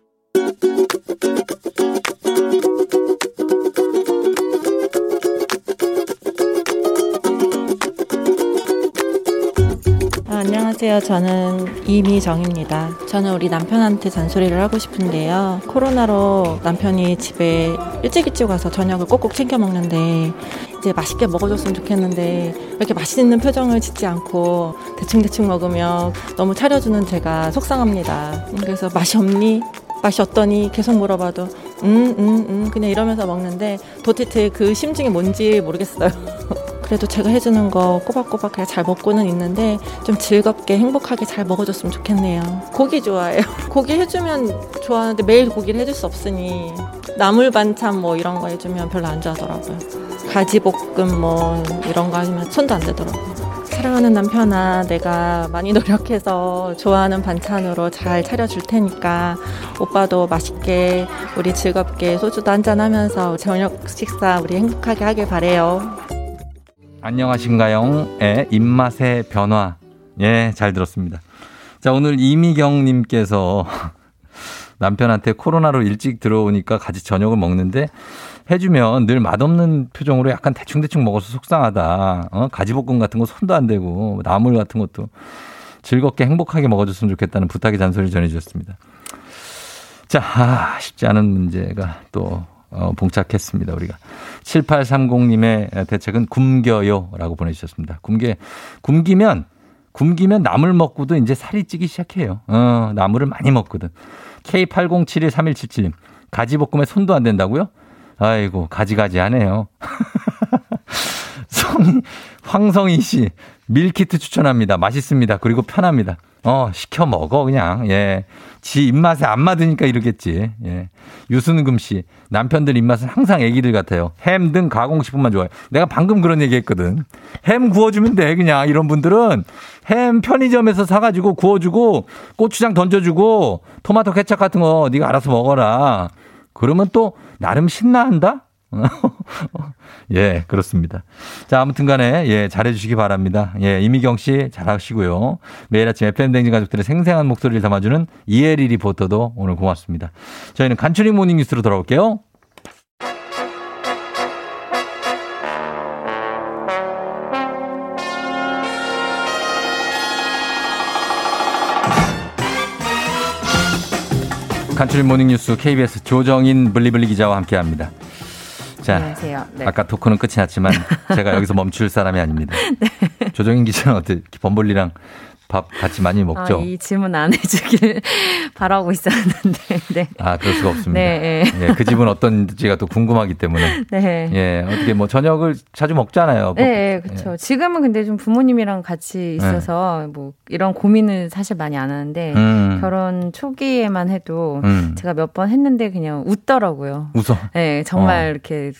안녕하세요. 저는 이미정입니다. 저는 우리 남편한테 잔소리를 하고 싶은데요. 코로나로 남편이 집에 일찍 일찍 와서 저녁을 꼭꼭 챙겨 먹는데 이제 맛있게 먹어줬으면 좋겠는데 왜 이렇게 맛있는 표정을 짓지 않고 대충대충 먹으며 너무 차려주는 제가 속상합니다. 그래서 맛이 없니? 맛이 어떠니? 계속 물어봐도 음, 음, 음 그냥 이러면서 먹는데 도대체 그 심증이 뭔지 모르겠어요. <laughs> 그래도 제가 해주는 거 꼬박꼬박 그냥 잘 먹고는 있는데 좀 즐겁게 행복하게 잘 먹어줬으면 좋겠네요. 고기 좋아해요. <laughs> 고기 해주면 좋아하는데 매일 고기를 해줄 수 없으니 나물 반찬 뭐 이런 거 해주면 별로 안 좋아하더라고요. 가지볶음 뭐 이런 거 하시면 손도 안 대더라고요. 사랑하는 남편아, 내가 많이 <laughs> 노력해서 좋아하는 반찬으로 잘 차려줄 테니까 오빠도 맛있게 우리 즐겁게 소주도 한잔 하면서 저녁 식사 우리 행복하게 하길 바래요. 안녕하신가요? 예, 입맛의 변화. 예, 잘 들었습니다. 자, 오늘 이미경님께서 <laughs> 남편한테 코로나로 일찍 들어오니까 같이 저녁을 먹는데 해주면 늘 맛없는 표정으로 약간 대충대충 먹어서 속상하다. 어? 가지볶음 같은 거 손도 안 대고 나물 같은 것도 즐겁게 행복하게 먹어줬으면 좋겠다는 부탁의 잔소리를 전해주셨습니다. 자, 아, 쉽지 않은 문제가 또 어, 봉착했습니다. 우리가 7830님의 대책은 굶겨요라고 보내주셨습니다. 굶게 굶기면 굶기면 나물 먹고도 이제 살이 찌기 시작해요. 어, 나물을 많이 먹거든. K80713177님 가지볶음에 손도 안 된다고요? 아이고 가지가지 하네요. <laughs> 성 황성희 씨 밀키트 추천합니다. 맛있습니다. 그리고 편합니다. 어, 시켜 먹어, 그냥. 예. 지 입맛에 안 맞으니까 이러겠지. 예. 유순금 씨. 남편들 입맛은 항상 애기들 같아요. 햄 등 가공식품만 좋아요. 내가 방금 그런 얘기 했거든. 햄 구워주면 돼, 그냥. 이런 분들은 햄 편의점에서 사가지고 구워주고 고추장 던져주고 토마토 케찹 같은 거 네가 알아서 먹어라. 그러면 또 나름 신나한다? <laughs> 예, 그렇습니다. 자, 아무튼 간에, 예, 잘해주시기 바랍니다. 예, 이미경 씨 잘하시고요. 매일 아침 FM댕진 가족들의 생생한 목소리를 담아주는 이혜리 리포터도 오늘 고맙습니다. 저희는 간추린 모닝 뉴스로 돌아올게요. 간추린 모닝 뉴스 KBS 조정인 블리블리 기자와 함께 합니다. 자, 안녕하세요. 네. 아까 토크는 끝이 났지만 제가 여기서 멈출 사람이 아닙니다. <laughs> 네. 조정인 기자는 어떻게 범블리랑 밥 같이 많이 먹죠? 아, 이 질문 안 해주길 <laughs> 바라고 있었는데, 네. 아, 그럴 수가 없습니다. 네, 예, 그 집은 어떤지가 또 궁금하기 때문에. 네. 예, 어떻게 뭐 저녁을 자주 먹잖아요. 네, 네 그렇죠. 지금은 근데 좀 부모님이랑 같이 있어서 뭐 이런 고민을 사실 많이 안 하는데 음. 결혼 초기에만 해도 음. 제가 몇 번 했는데 그냥 웃더라고요. 웃어. 네, 정말 어. 이렇게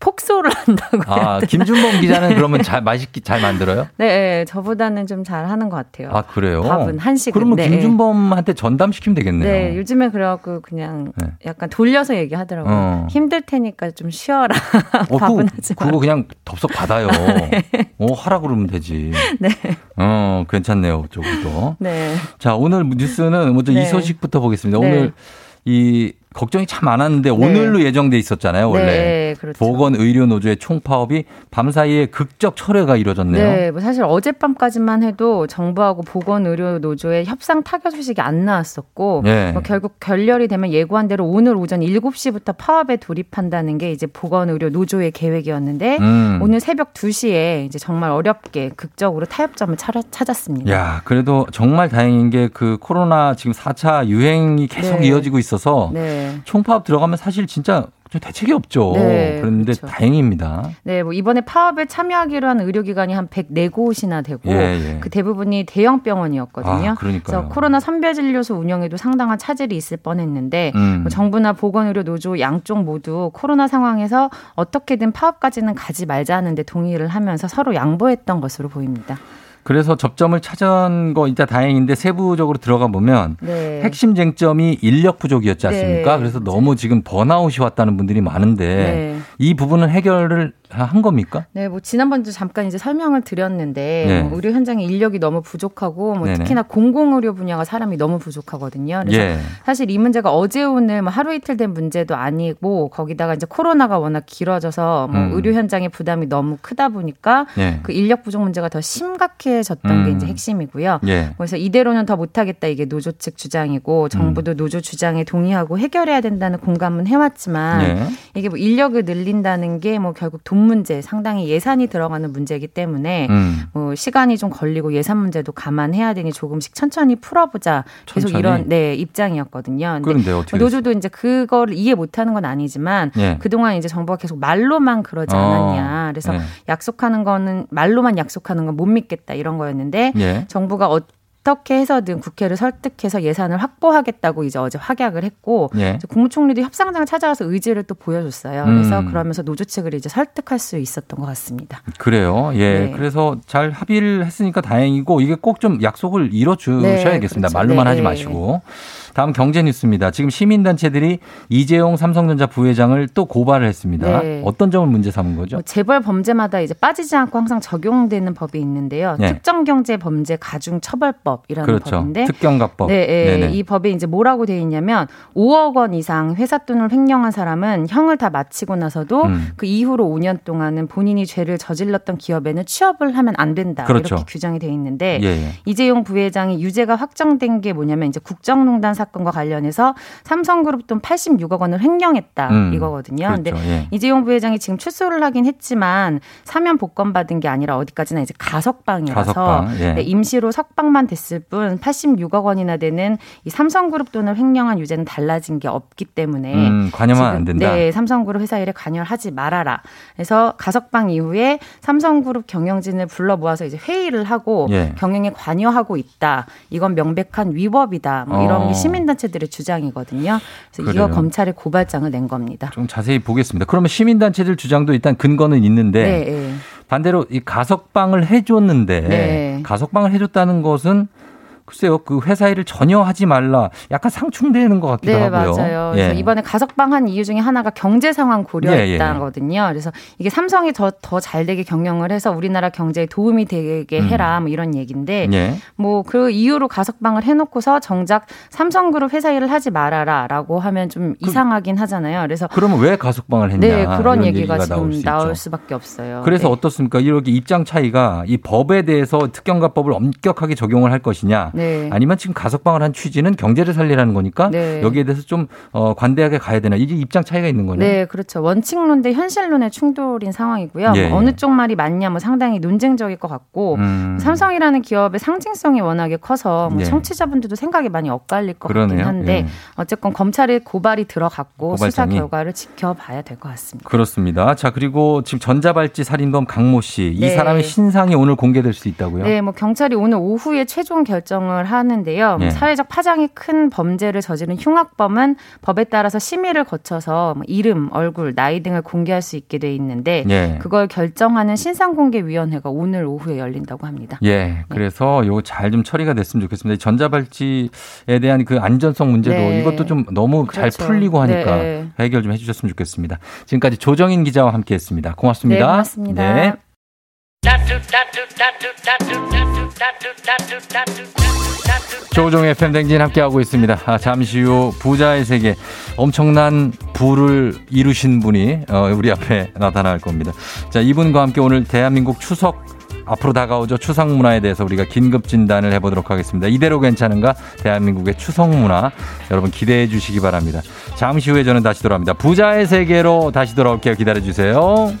폭소를 한다고. 아, 김준범 기자는 그러면 잘 맛있게 잘 만들어요? 네, 네, 저보다는 좀 잘 하는 것 같아요. 아, 그래요? 밥은 한식은. 그러면 네, 김준범한테 전담시키면 되겠네요. 네, 요즘에 그래갖고 그냥 네. 약간 돌려서 얘기하더라고요. 어. 힘들 테니까 좀 쉬어라. 어, 밥은 그거, 하지 마. 그거 그냥 덥석 받아요. <laughs> 어, 하라 그러면 되지. 네. 어, 괜찮네요. 저것도. 네. 자, 오늘 뉴스는 먼저 네. 이 소식부터 보겠습니다. 네. 오늘 이 걱정이 참 많았는데 오늘로 예정돼 있었잖아요, 원래. 네, 그렇죠. 보건 의료 노조의 총파업이 밤사이에 극적 철회가 이루어졌네요. 네, 뭐 사실 어젯밤까지만 해도 정부하고 보건 의료 노조의 협상 타결 소식이 안 나왔었고, 네. 뭐 결국 결렬이 되면 예고한 대로 오늘 오전 7시부터 파업에 돌입한다는 게 이제 보건 의료 노조의 계획이었는데, 음. 오늘 새벽 2시에 이제 정말 어렵게 극적으로 타협점을 찾았습니다. 야, 그래도 정말 다행인 게 그 코로나 지금 4차 유행이 계속 네. 이어지고 있어서 네. 총파업 들어가면 사실 진짜 좀 대책이 없죠. 네, 그런데 그렇죠. 다행입니다. 네, 뭐 이번에 파업에 참여하기로 한 의료기관이 한 104곳이나 되고 예, 예. 그 대부분이 대형 병원이었거든요. 아, 그러니까요. 그래서 코로나 선별 진료소 운영에도 상당한 차질이 있을 뻔했는데 음. 뭐 정부나 보건의료 노조 양쪽 모두 코로나 상황에서 어떻게든 파업까지는 가지 말자는데 동의를 하면서 서로 양보했던 것으로 보입니다. 그래서 접점을 찾은 거 진짜 다행인데 세부적으로 들어가 보면 네. 핵심 쟁점이 인력 부족이었지 않습니까? 네, 그래서 너무 지금 번아웃이 왔다는 분들이 많은데 네. 이 부분은 해결을 한 겁니까? 네, 뭐 지난번도 잠깐 이제 설명을 드렸는데 네. 뭐 의료 현장에 인력이 너무 부족하고 뭐. 특히나 공공 의료 분야가 사람이 너무 부족하거든요. 그래서 예. 사실 이 문제가 어제 오늘 뭐 하루 이틀 된 문제도 아니고 거기다가 이제 코로나가 워낙 길어져서 뭐 음. 의료 현장의 부담이 너무 크다 보니까 예. 그 인력 부족 문제가 더 심각해졌던 음. 게 이제 핵심이고요. 예. 그래서 이대로는 더 못하겠다 이게 노조 측 주장이고 정부도 노조 주장에 동의하고 해결해야 된다는 공감은 해왔지만 예. 이게 뭐 인력을 늘린다는 게 뭐 결국 돈 문제 상당히 예산이 들어가는 문제이기 때문에 음. 뭐 시간이 좀 걸리고 예산 문제도 감안해야 되니 조금씩 천천히 풀어보자 계속 천천히? 이런 네 입장이었거든요. 그런데 어떻게 노조도 이제 그거를 이해 못하는 건 아니지만 예. 그동안 이제 정부가 계속 말로만 그러지 어, 않았냐. 그래서 네. 약속하는 거는 말로만 약속하는 건 못 믿겠다 이런 거였는데 예. 정부가 어 떻게 해서든 국회를 설득해서 예산을 확보하겠다고 이제 어제 확약을 했고 예. 국무총리도 협상장을 찾아와서 의지를 또 보여줬어요. 그래서 음. 그러면서 노조 측을 이제 설득할 수 있었던 것 같습니다. 그래요. 예. 네. 그래서 잘 합의를 했으니까 다행이고 이게 꼭 좀 약속을 이뤄 주셔야겠습니다. 네, 그렇죠. 말로만 네. 하지 마시고. 다음 경제 뉴스입니다. 지금 시민단체들이 이재용 삼성전자 부회장을 또 고발을 했습니다. 네. 어떤 점을 문제 삼은 거죠? 뭐 재벌 범죄마다 이제 빠지지 않고 항상 적용되는 법이 있는데요. 네. 특정 경제 범죄 가중 처벌법이라는 그렇죠. 법인데 특경가법. 네, 예, 네네. 이 법에 이제 뭐라고 돼 있냐면 5억 원 이상 회사 돈을 횡령한 사람은 형을 다 마치고 나서도 음. 그 이후로 5년 동안은 본인이 죄를 저질렀던 기업에는 취업을 하면 안 된다. 그렇죠. 이렇게 규정이 돼 있는데 예, 예. 이재용 부회장이 유죄가 확정된 게 뭐냐면 이제 국정농단 사건 과 관련해서 삼성그룹 돈 86억 원을 횡령했다 음, 이거거든요. 근데 그렇죠. 예. 이재용 부회장이 지금 출소를 하긴 했지만 사면 복권 받은 게 아니라 어디까지나 이제 가석방이라서 가석방, 예. 네, 임시로 석방만 됐을 뿐 86억 원이나 되는 이 삼성그룹 돈을 횡령한 유죄는 달라진 게 없기 때문에 음, 관여만 안 된다. 네, 삼성그룹 회사 일에 관여를 하지 말아라. 그래서 가석방 이후에 삼성그룹 경영진을 불러 모아서 이제 회의를 하고 예. 경영에 관여하고 있다. 이건 명백한 위법이다. 뭐 이런 어. 게 시민단체들의 주장이거든요. 그래서 그래요. 이거 검찰에 고발장을 낸 겁니다. 좀 자세히 보겠습니다. 그러면 시민단체들 주장도 일단 근거는 있는데 네, 네. 반대로 이 가석방을 해줬는데 네. 가석방을 해줬다는 것은 글쎄요 그 회사 일을 전혀 하지 말라 약간 상충되는 것 같기도 네, 하고요. 맞아요. 예. 그래서 이번에 가석방 한 이유 중에 하나가 경제 상황 예, 고려했다거든요. 그래서 이게 삼성이 더 더 잘 되게 경영을 해서 우리나라 경제에 도움이 되게 해라 뭐 이런 얘기인데 음. 예. 뭐그 이유로 가석방을 해놓고서 정작 삼성그룹 회사 일을 하지 말아라라고 하면 좀 이상하긴 하잖아요. 그래서 그러면 왜 가석방을 했냐? 네 그런 이런 얘기가, 지금 나올, 수 나올. 수밖에 없어요. 그래서 네. 어떻습니까? 이렇게 입장 차이가 이 법에 대해서 특경가법을 엄격하게 적용을 할 것이냐, 네. 아니면 지금 가석방을 한 취지는 경제를 살리라는 거니까 네. 여기에 대해서 좀 어, 관대하게 가야 되나 이게 입장 차이가 있는 거네요. 네, 그렇죠. 원칙론 대 현실론의 충돌인 상황이고요. 예, 뭐 어느 예. 쪽 말이 맞냐, 뭐 상당히 논쟁적일 것 같고 음. 삼성이라는 기업의 상징성이 워낙에 커서 뭐 예. 청취자분들도 생각이 많이 엇갈릴 것 그러네요. 같긴 한데 예. 어쨌건 검찰에 고발이 들어갔고 수사 고발장이. 결과를 지켜봐야 될 것 같습니다. 그렇습니다. 자 그리고 지금 전자발찌 살인범 강모 씨, 이 네. 사람의 신상이 오늘 공개될 수 있다고요? 네, 뭐 경찰이 오늘 오후에 최종 결정을 하는데요. 뭐 예. 사회적 파장이 큰 범죄를 저지른 흉악범은 법에 따라서 심의를 거쳐서 뭐 이름, 얼굴, 나이 등을 공개할 수 있게 돼 있는데 예. 그걸 결정하는 신상공개위원회가 오늘 오후에 열린다고 합니다. 예, 그래서 요거 잘좀 처리가 됐으면 좋겠습니다. 이 전자발찌에 대한 그 안전성 문제도 네. 이것도 좀 너무 그렇죠. 잘 풀리고 하니까 네. 해결 좀 해주셨으면 좋겠습니다. 지금까지 조정인 기자와 함께했습니다. 고맙습니다. 네, 고맙습니다. 네. 조종의 팬댕진 함께하고 있습니다. 아, 잠시 후 부자의 세계 엄청난 부를 이루신 분이 어, 우리 앞에 나타날 겁니다. 자, 이분과 함께 오늘 대한민국 추석 앞으로 다가오죠. 추석 문화에 대해서 우리가 긴급 진단을 해보도록 하겠습니다. 이대로 괜찮은가? 대한민국의 추석 문화 여러분 기대해 주시기 바랍니다. 잠시 후에 저는 다시 돌아옵니다. 부자의 세계로 다시 돌아올게요. 기다려 주세요.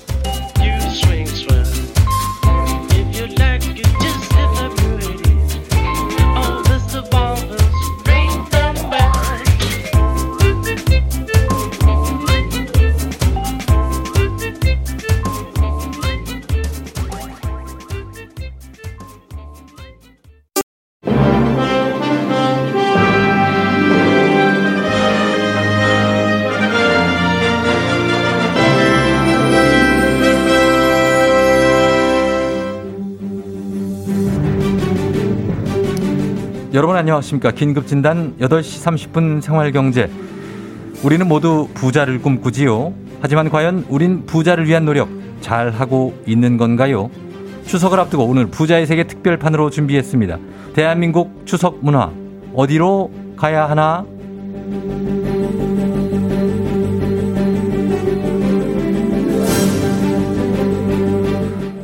여러분 안녕하십니까. 긴급진단 8시 30분 생활경제. 우리는 모두 부자를 꿈꾸지요. 하지만 과연 우린 부자를 위한 노력, 잘 하고 있는 건가요? 추석을 앞두고 오늘 부자의 세계 특별판으로 준비했습니다. 대한민국 추석 문화 어디로 가야 하나?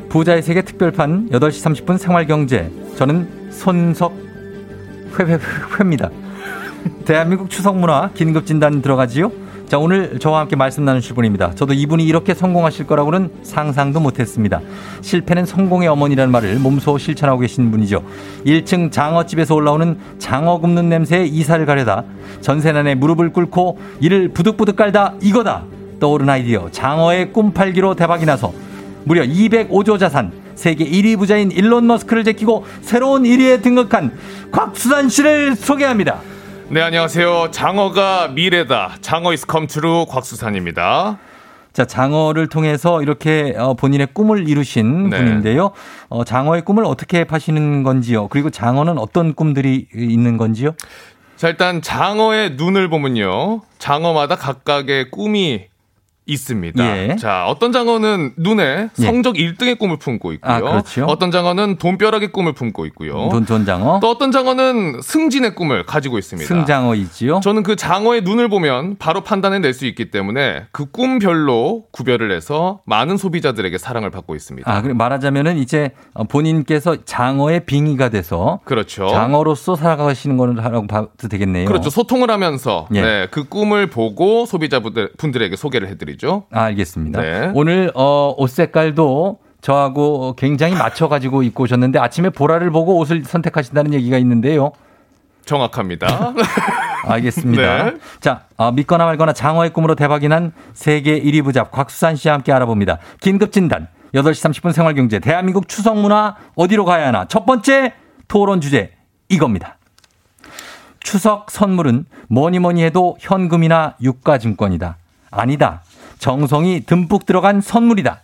부자의 세계 특별판 8시 30분 생활경제 저는 손석 회회 회입니다. 대한민국 추석 문화 긴급 진단 들어가지요. 자, 오늘 저와 함께 말씀 나누실 분입니다. 저도 이분이 이렇게 성공하실 거라고는 상상도 못했습니다. 실패는 성공의 어머니라는 말을 몸소 실천하고 계신 분이죠. 1층 장어집에서 올라오는 장어 굽는 냄새에 이사를 가려다 전세난에 무릎을 꿇고 이를 부득부득 깔다 이거다 떠오른 아이디어 장어의 꿈 팔기로 대박이 나서 무려 205조 자산 세계 1위 부자인 일론 머스크를 제끼고 새로운 1위에 등극한 곽수산 씨를 소개합니다. 네, 안녕하세요. 장어가 미래다. 장어 is come true 곽수산입니다. 자, 장어를 통해서 이렇게 어, 본인의 꿈을 이루신 네. 분인데요. 어, 장어의 꿈을 어떻게 파시는 건지요? 그리고 장어는 어떤 꿈들이 있는 건지요? 자, 일단 장어의 눈을 보면요. 장어마다 각각의 꿈이 있습니다. 예. 자, 어떤 장어는 눈에 예. 성적 1등의 꿈을 품고 있고요. 아, 그렇죠. 어떤 장어는 돈벼락의 꿈을 품고 있고요. 돈, 돈 장어. 또 어떤 장어는 승진의 꿈을 가지고 있습니다. 승장어 있지요? 저는 그 장어의 눈을 보면 바로 판단해 낼 수 있기 때문에 그 꿈별로 구별을 해서 많은 소비자들에게 사랑을 받고 있습니다. 아, 그래 말하자면은 이제 어, 본인께서 장어의 빙의가 돼서 그렇죠. 장어로서 살아가시는 거는 하라고 봐도 되겠네요. 그렇죠. 소통을 하면서 예. 네, 그 꿈을 보고 소비자분들 분들에게 소개를 해 드리죠. 아, 알겠습니다. 네. 오늘 어, 옷 색깔도 저하고 굉장히 맞춰가지고 입고 오셨는데 아침에 보라를 보고 옷을 선택하신다는 얘기가 있는데요. 정확합니다. <laughs> 알겠습니다. 네. 자, 어, 믿거나 말거나 장어의 꿈으로 대박이 난 세계 1위 부자 곽수산 씨와 함께 알아봅니다. 긴급 진단 8시 30분 생활경제 대한민국 추석 문화 어디로 가야 하나 첫 번째 토론 주제 이겁니다. 추석 선물은 뭐니 뭐니 해도 현금이나 유가증권이다. 아니다. 정성이 듬뿍 들어간 선물이다.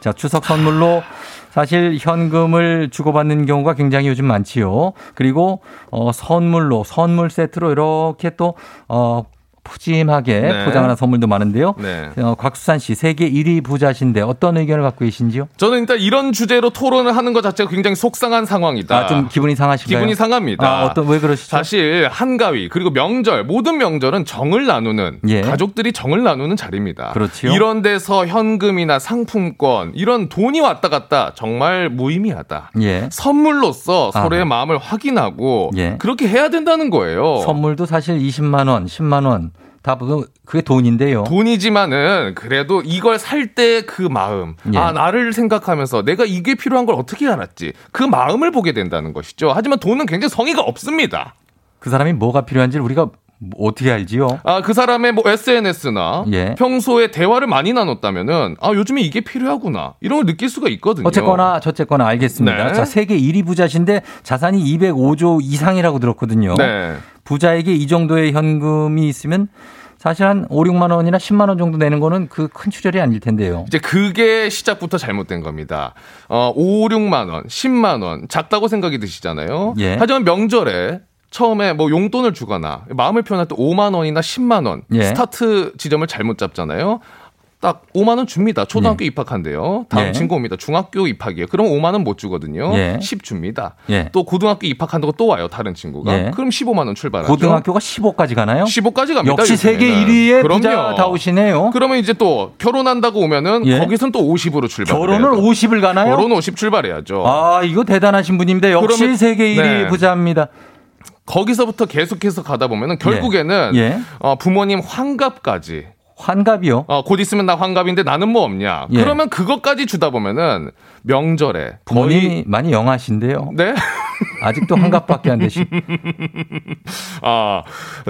자, 추석 선물로 사실 현금을 주고받는 경우가 굉장히 요즘 많지요. 그리고 어 선물로 선물 세트로 이렇게 또 어 푸짐하게 네. 포장하는 선물도 많은데요. 네. 어, 곽수산 씨 세계 1위 부자신데 어떤 의견을 갖고 계신지요? 저는 일단 이런 주제로 토론을 하는 것 자체가 굉장히 속상한 상황이다. 아, 좀 기분이 상하신가요? 기분이 상합니다. 아, 어떤 왜 그러시죠? 사실 한가위 그리고 명절 모든 명절은 정을 나누는 예. 가족들이 정을 나누는 자리입니다. 그렇지요. 이런 데서 현금이나 상품권 이런 돈이 왔다 갔다 정말 무의미하다. 예. 선물로서 아. 서로의 마음을 확인하고 예. 그렇게 해야 된다는 거예요. 선물도 사실 20만 원, 10만 원 다 그게 돈인데요. 돈이지만은 그래도 이걸 살 때 그 마음, 예. 아 나를 생각하면서 내가 이게 필요한 걸 어떻게 알았지? 그 마음을 보게 된다는 것이죠. 하지만 돈은 굉장히 성의가 없습니다. 그 사람이 뭐가 필요한지 를 우리가 뭐 어떻게 알지요? 아, 그 사람의 뭐 SNS나 예. 평소에 대화를 많이 나눴다면은 아, 요즘에 이게 필요하구나. 이런 걸 느낄 수가 있거든요. 어쨌거나 저쨌거나 알겠습니다. 네. 자, 세계 1위 부자신데 자산이 205조 이상이라고 들었거든요. 네. 부자에게 이 정도의 현금이 있으면 사실 한 5, 6만 원이나 10만 원 정도 내는 거는 그 큰 출혈이 아닐 텐데요. 이제 그게 시작부터 잘못된 겁니다. 어, 5, 6만 원, 10만 원 작다고 생각이 드시잖아요. 예. 하지만 명절에 처음에 뭐 용돈을 주거나 마음을 표현할 때 5만 원이나 10만 원 예. 스타트 지점을 잘못 잡잖아요. 딱 5만 원 줍니다. 초등학교 입학한대요. 다음 예. 친구 옵니다. 중학교 입학이에요. 그럼 5만 원 못 주거든요. 예. 10 줍니다. 예. 또 고등학교 입학한다고 또 와요. 다른 친구가. 예. 그럼 15만 원 출발하죠. 고등학교가 15까지 가나요? 15까지 갑니다. 역시 세계 요즘에는. 1위의 그럼요. 부자다우시네요. 그러면 이제 또 결혼한다고 오면은 예. 거기선 또 50으로 출발. 결혼을 50을 가나요? 결혼 50 출발해야죠. 아, 이거 대단하신 분입니다. 역시 그러면- 세계 1위 네. 부자입니다. 거기서부터 계속해서 가다 보면은 결국에는 예. 어, 부모님 환갑까지 환갑이요? 어, 곧 있으면 나 환갑인데 나는 뭐 없냐. 예. 그러면 그것까지 주다 보면은 명절에 거의 많이 영하신데요. 네. 아직도 환갑밖에 안 되시. <laughs> 아,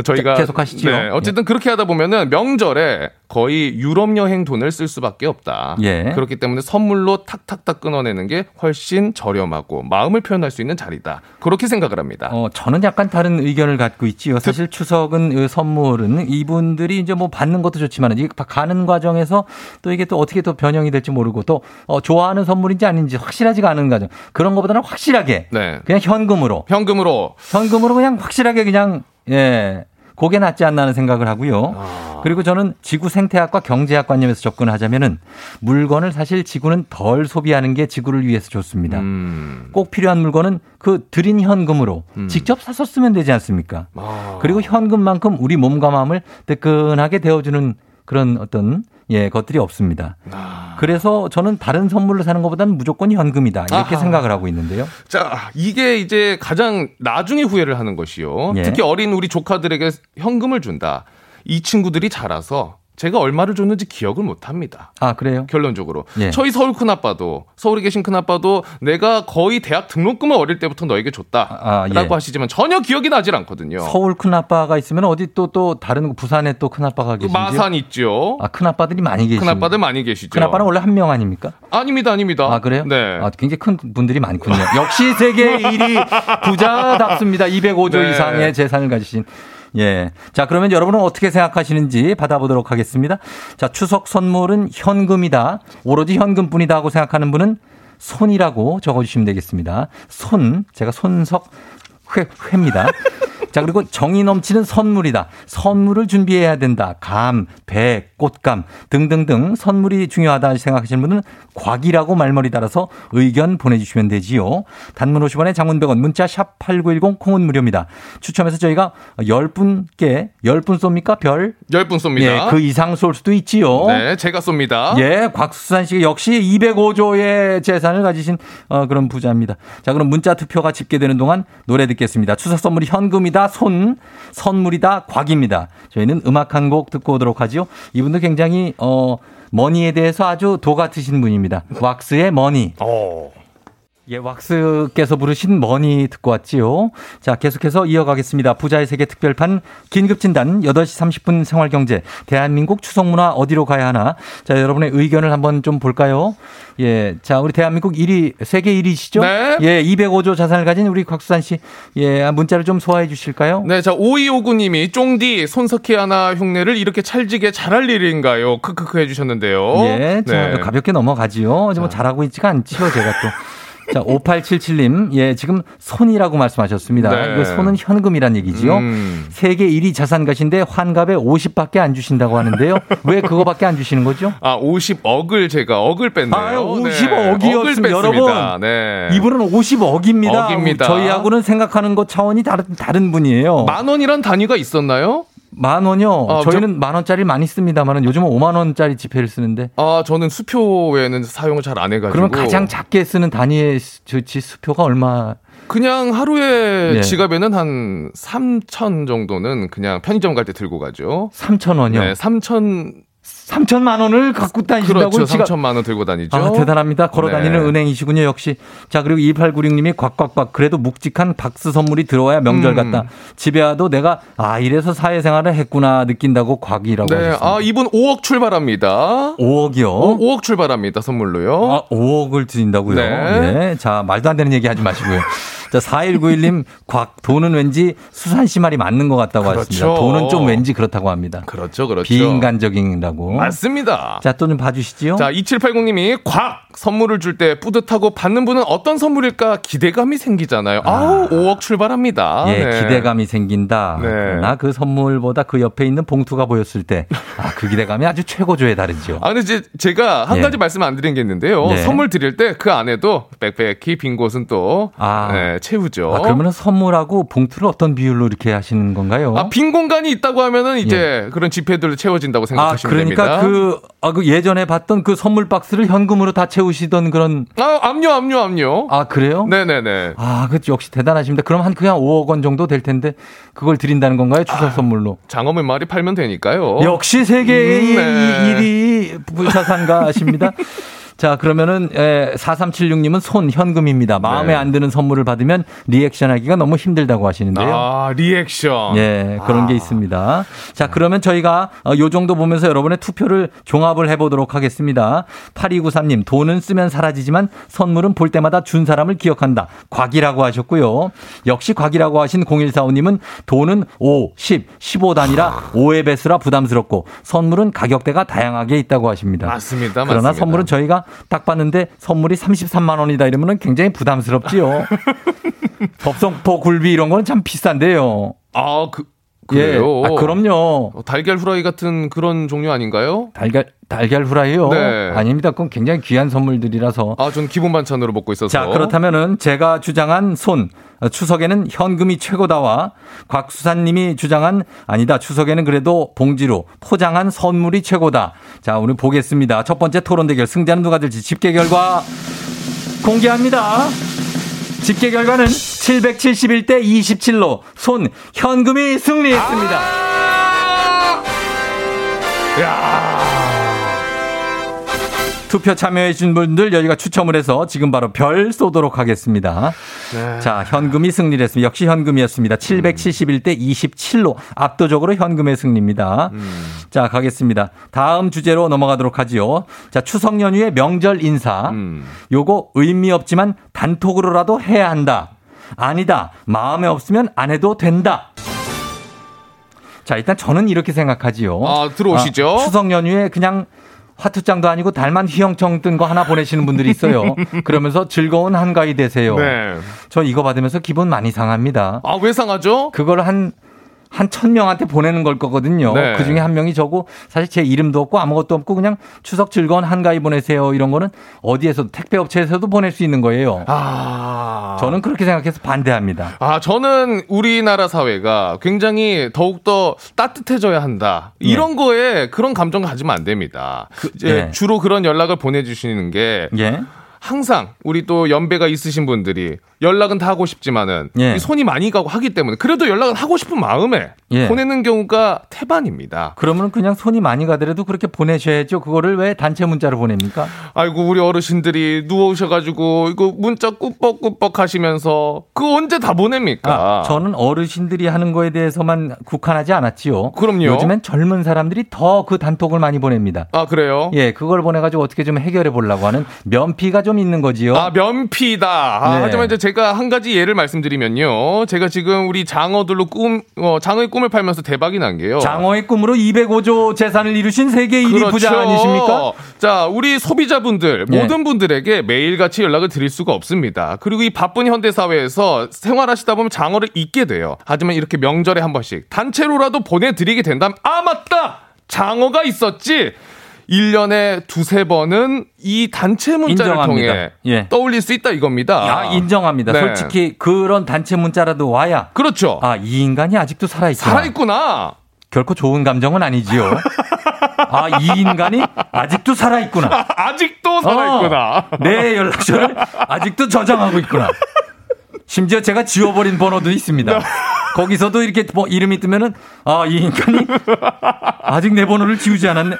저희가 자, 계속 하시죠. 네, 어쨌든 그렇게 하다 보면은 명절에 거의 유럽 여행 돈을 쓸 수밖에 없다. 예. 그렇기 때문에 선물로 탁탁탁 끊어내는 게 훨씬 저렴하고 마음을 표현할 수 있는 자리다. 그렇게 생각을 합니다. 어, 저는 약간 다른 의견을 갖고 있지요. 사실 추석은 그 선물은 이분들이 이제 뭐 받는 것도 좋지만 이 가는 과정에서 또 이게 또 어떻게 또 변형이 될지 모르고 또 어, 좋아하는 선물인지 아닌지 확실하지가 않은 과정. 그런 것보다는 확실하게 네. 그냥 현금으로 현금으로 현금으로 그냥 확실하게 그냥 예. 그게 낫지 않나 하는 생각을 하고요. 아. 그리고 저는 지구 생태학과 경제학 관념에서 접근하자면은 물건을 사실 지구는 덜 소비하는 게 지구를 위해서 좋습니다. 음. 꼭 필요한 물건은 그 드린 현금으로 직접 사서 쓰면 되지 않습니까? 아. 그리고 현금만큼 우리 몸과 마음을 뜨끈하게 데워주는 그런 어떤 예 것들이 없습니다. 아. 그래서 저는 다른 선물을 사는 것보다는 무조건 현금이다 이렇게 아하. 생각을 하고 있는데요. 자, 이게 이제 가장 나중에 후회를 하는 것이요. 예. 특히 어린 우리 조카들에게 현금을 준다. 이 친구들이 자라서 제가 얼마를 줬는지 기억을 못 합니다. 아 그래요? 결론적으로. 예. 저희 서울 큰아빠도 서울에 계신 큰아빠도 내가 거의 대학 등록금을 어릴 때부터 너에게 줬다. 아, 예. 라고 하시지만 전혀 기억이 나질 않거든요. 서울 큰 아빠가 있으면 어디 또 또 다른 거, 부산에 또 큰 아빠가 계신지 마산 있죠. 아, 큰 아빠들이 많이 계시죠. 큰아빠들 많이 계시죠. 큰 아빠는 원래 한 명 아닙니까? 아닙니다, 아닙니다. 아 그래요? 네. 아, 굉장히 큰 분들이 많군요. 역시 세계 1위 부자답습니다. <laughs> 205조 네. 이상의 재산을 가지신. 예. 자, 그러면 여러분은 어떻게 생각하시는지 받아보도록 하겠습니다. 자, 추석 선물은 현금이다. 오로지 현금뿐이다 하고 생각하는 분은 손이라고 적어주시면 되겠습니다. 손. 제가 손석 회, 회입니다. 자, 그리고 정이 넘치는 선물이다. 선물을 준비해야 된다. 감, 배, 꽃감 등등등 선물이 중요하다 생각하시는 분은 곽이라고 말머리 달아서 의견 보내주시면 되지요. 단문 50원에 장문 100원, 문자 샵 8910 콩은 무료입니다. 추첨해서 저희가 10분께 10분 쏩니까? 별? 10분 쏩니다. 예, 그 이상 쏠 수도 있지요. 네, 제가 쏩니다. 예, 곽수산 씨가 역시 205조의 재산을 가지신 어, 그런 부자입니다. 자, 그럼 문자 투표가 집계되는 동안 노래 듣겠습니다. 추석 선물이 현금이다, 손, 선물이다, 곽입니다. 저희는 음악 한 곡 듣고 오도록 하지요. 이분도 굉장히 어 money에 대해서 아주 도가 트신 분입니다. 왁스의 money. 예, 왁스께서 부르신 money 듣고 왔지요. 자, 계속해서 이어가겠습니다. 부자의 세계 특별판 긴급진단 8시 30분 생활경제 대한민국 추석문화 어디로 가야 하나. 자, 여러분의 의견을 한번 좀 볼까요? 예, 자, 우리 대한민국 1위, 세계 1위시죠? 네. 예, 205조 자산을 가진 우리 곽수산 씨. 예, 문자를 좀 소화해 주실까요? 네, 자, 5259님이 쫑디 손석희 하나 흉내를 이렇게 찰지게 잘할 일인가요? 크크크 해주셨는데요. 예, 자, 네. 가볍게 넘어가지요. 뭐 잘하고 있지가 않지요, 제가 또. 자, 5877님, 예, 지금 손이라고 말씀하셨습니다. 네. 이거 손은 현금이란 얘기지요. 음. 세계 1위 자산가신데 환갑에 50밖에 안 주신다고 하는데요. 왜 그거밖에 안 주시는 거죠? <laughs> 아, 50억을 제가 억을 뺐네요. 네. 50억이었습니다. 억을 뺐습니다. 여러분. 네. 이분은 50억입니다. 억입니다. 저희하고는 생각하는 것 차원이 다른, 다른 분이에요. 만 원이란 단위가 있었나요? 만 원요? 아, 저희는 만 원짜리 많이 씁니다만은 요즘은 5만 원짜리 지폐를 쓰는데. 아, 저는 수표 외에는 사용을 잘 안 해가지고. 그러면 가장 작게 쓰는 단위의 저 지- 수표가 얼마? 그냥 하루에 예. 지갑에는 한 3천 정도는 그냥 편의점 갈 때 들고 가죠. 3천 원이요. 네, 3천 3천만 원을 갖고 다니신다고 그렇죠. 지갑- 3천만 원 들고 다니죠. 아, 대단합니다. 걸어 다니는 네. 은행이시군요, 역시. 자, 그리고 2896님이 꽉꽉꽉 그래도 묵직한 박스 선물이 들어와야 명절 음. 같다. 집에 와도 내가 아, 이래서 사회생활을 했구나 느낀다고 곽이라고 네, 하셨습니다. 아 이분 5억 출발합니다. 5억이요? 5억 출발합니다 선물로요. 아, 5억을 드린다고요? 네. 네. 자, 말도 안 되는 얘기 하지 마시고요. <laughs> 자, 4191님, 곽, 돈은 왠지 수산 씨 말이 맞는 것 같다고 하셨습니다. 그렇죠. 돈은 좀 왠지 그렇다고 합니다. 그렇죠, 그렇죠. 비인간적이라고. 맞습니다. 자, 또 좀 봐주시지요. 자, 2780님이 곽 선물을 줄 때 뿌듯하고 받는 분은 어떤 선물일까 기대감이 생기잖아요. 아우, 5억 출발합니다. 예, 네. 기대감이 생긴다. 네. 그러나 그 선물보다 그 옆에 있는 봉투가 보였을 때, 아, 그 기대감이 아주 최고조에 다르죠. 아, 근데 이제 제가 한 예. 가지 말씀 안 드린 게 있는데요. 네. 선물 드릴 때 그 안에도 빽빽히 빈 곳은 또 아. 네, 채우죠. 아, 그러면 선물하고 봉투를 어떤 비율로 이렇게 하시는 건가요? 아, 빈 공간이 있다고 하면은 이제 그런 지폐들로 채워진다고 아, 생각하시면 그러니까 됩니다. 그, 아, 그 예전에 봤던 그 선물 박스를 현금으로 다 채우시던 그런. 아, 압류, 압류, 압류. 아, 그래요? 네네네. 아, 그 역시 대단하십니다. 그럼 한 그냥 5억 원 정도 될 텐데 그걸 드린다는 건가요? 추석 선물로. 장어 몇 마리 팔면 되니까요. 역시 세계의 음, 네. 1위 부자산가십니다. <laughs> 자, 그러면은, 에, 4376님은 손, 현금입니다. 마음에 네. 안 드는 선물을 받으면 리액션 하기가 너무 힘들다고 하시는데요. 아, 리액션. 예, 그런 게 있습니다. 자, 그러면 저희가 어, 요 정도 보면서 여러분의 투표를 종합을 해보도록 하겠습니다. 8293님, 돈은 쓰면 사라지지만 선물은 볼 때마다 준 사람을 기억한다. 곽이라고 하셨고요. 역시 곽이라고 하신 0145님은 돈은 5, 10, 15 단위라 5의 배수라 부담스럽고 선물은 가격대가 다양하게 있다고 하십니다. 맞습니다. 그러나 맞습니다. 선물은 저희가 딱 봤는데 선물이 33만 원이다 이러면 굉장히 부담스럽지요. <laughs> 법성포 굴비 이런 거는 참 비싼데요. 아, 그, 그래요. 아, 그럼요. 어, 달걀 후라이 같은 그런 종류 아닌가요? 달걀 달걀 후라이요? 네. 아닙니다. 그건 굉장히 귀한 선물들이라서. 아, 전 기본 반찬으로 먹고 있어서. 자, 그렇다면은 제가 주장한 손 어, 추석에는 현금이 최고다와 곽수산님이 주장한 아니다 추석에는 그래도 봉지로 포장한 선물이 최고다. 자, 오늘 보겠습니다. 첫 번째 토론 대결 승자는 누가 될지 집계 결과 공개합니다. 집계 결과는 771대 27로 손 현금이 승리했습니다. 투표 참여해주신 분들 저희가 추첨을 해서 지금 바로 별 쏘도록 하겠습니다. 네. 자, 현금이 승리를 했습니다. 역시 현금이었습니다. 771대 27로 압도적으로 현금의 승리입니다. 자, 가겠습니다. 다음 주제로 넘어가도록 하지요. 자, 추석 연휴의 명절 인사. 요거 의미 없지만 단톡으로라도 해야 한다. 아니다. 마음에 없으면 안 해도 된다. 자, 일단 저는 이렇게 생각하지요. 아, 들어오시죠. 아, 추석 연휴에 그냥 화투장도 아니고 달만 휘영청 뜬 거 하나 보내시는 분들이 있어요. <laughs> 그러면서 즐거운 한가위 되세요. 네. 저 이거 받으면서 기분 많이 상합니다. 아, 왜 상하죠? 그걸 한, 한 천 명한테 보내는 걸 거거든요. 네. 그 중에 한 명이 저고 사실 제 이름도 없고 아무것도 없고 그냥 추석 즐거운 한가위 보내세요. 이런 거는 어디에서도 택배 업체에서도 보낼 수 있는 거예요. 아. 저는 그렇게 생각해서 반대합니다. 아, 저는 우리나라 사회가 굉장히 더욱더 따뜻해져야 한다. 이런 거에 그런 감정 가지면 안 됩니다. 이제 예. 주로 그런 연락을 보내주시는 게 예. 항상 우리 또 연배가 있으신 분들이 연락은 다 하고 싶지만은 예. 이 손이 많이 가고 하기 때문에 그래도 연락은 하고 싶은 마음에 예. 보내는 경우가 태반입니다. 그러면 그냥 손이 많이 가더라도 그렇게 보내셔야죠. 그거를 왜 단체 문자로 보냅니까? 아이고 우리 어르신들이 누워오셔가지고 이거 문자 꾸벅꾸벅 하시면서 그 언제 다 보냅니까? 아, 저는 어르신들이 하는 거에 대해서만 국한하지 않았지요. 그럼요. 요즘엔 젊은 사람들이 더 그 단톡을 많이 보냅니다. 아 그래요? 예, 그걸 보내가지고 어떻게 좀 해결해 보려고 하는 면피가 좀 있는 거지요. 아, 면피다. 아, 네. 하지만 이제 제가 한 가지 예를 말씀드리면요. 제가 지금 우리 장어들로 꿈, 어, 장어의 꿈을 팔면서 대박이 난 게요. 장어의 꿈으로 205조 재산을 이루신 세계 1위 부자 아니십니까? 그렇죠. 자, 우리 소비자분들, 예. 모든 분들에게 매일같이 연락을 드릴 수가 없습니다. 그리고 이 바쁜 현대사회에서 생활하시다 보면 장어를 잊게 돼요. 하지만 이렇게 명절에 한 번씩 단체로라도 보내드리게 된다면, 아, 맞다! 장어가 있었지! 1년에 두세 번은 이 단체 문자를 인정합니다. 통해 예. 떠올릴 수 있다 이겁니다. 아, 인정합니다. 네. 솔직히 그런 단체 문자라도 와야. 그렇죠. 아, 이 인간이 아직도 살아 있구나. 살아 있구나. 결코 좋은 감정은 아니지요. 아, 이 인간이 아직도 살아 있구나. <laughs> 아직도 살아 있구나. 어, 내 연락처를 아직도 저장하고 있구나. 심지어 제가 지워버린 번호도 있습니다. 거기서도 이렇게 뭐 이름이 뜨면은 아, 이 인간이 아직 내 번호를 지우지 않았네.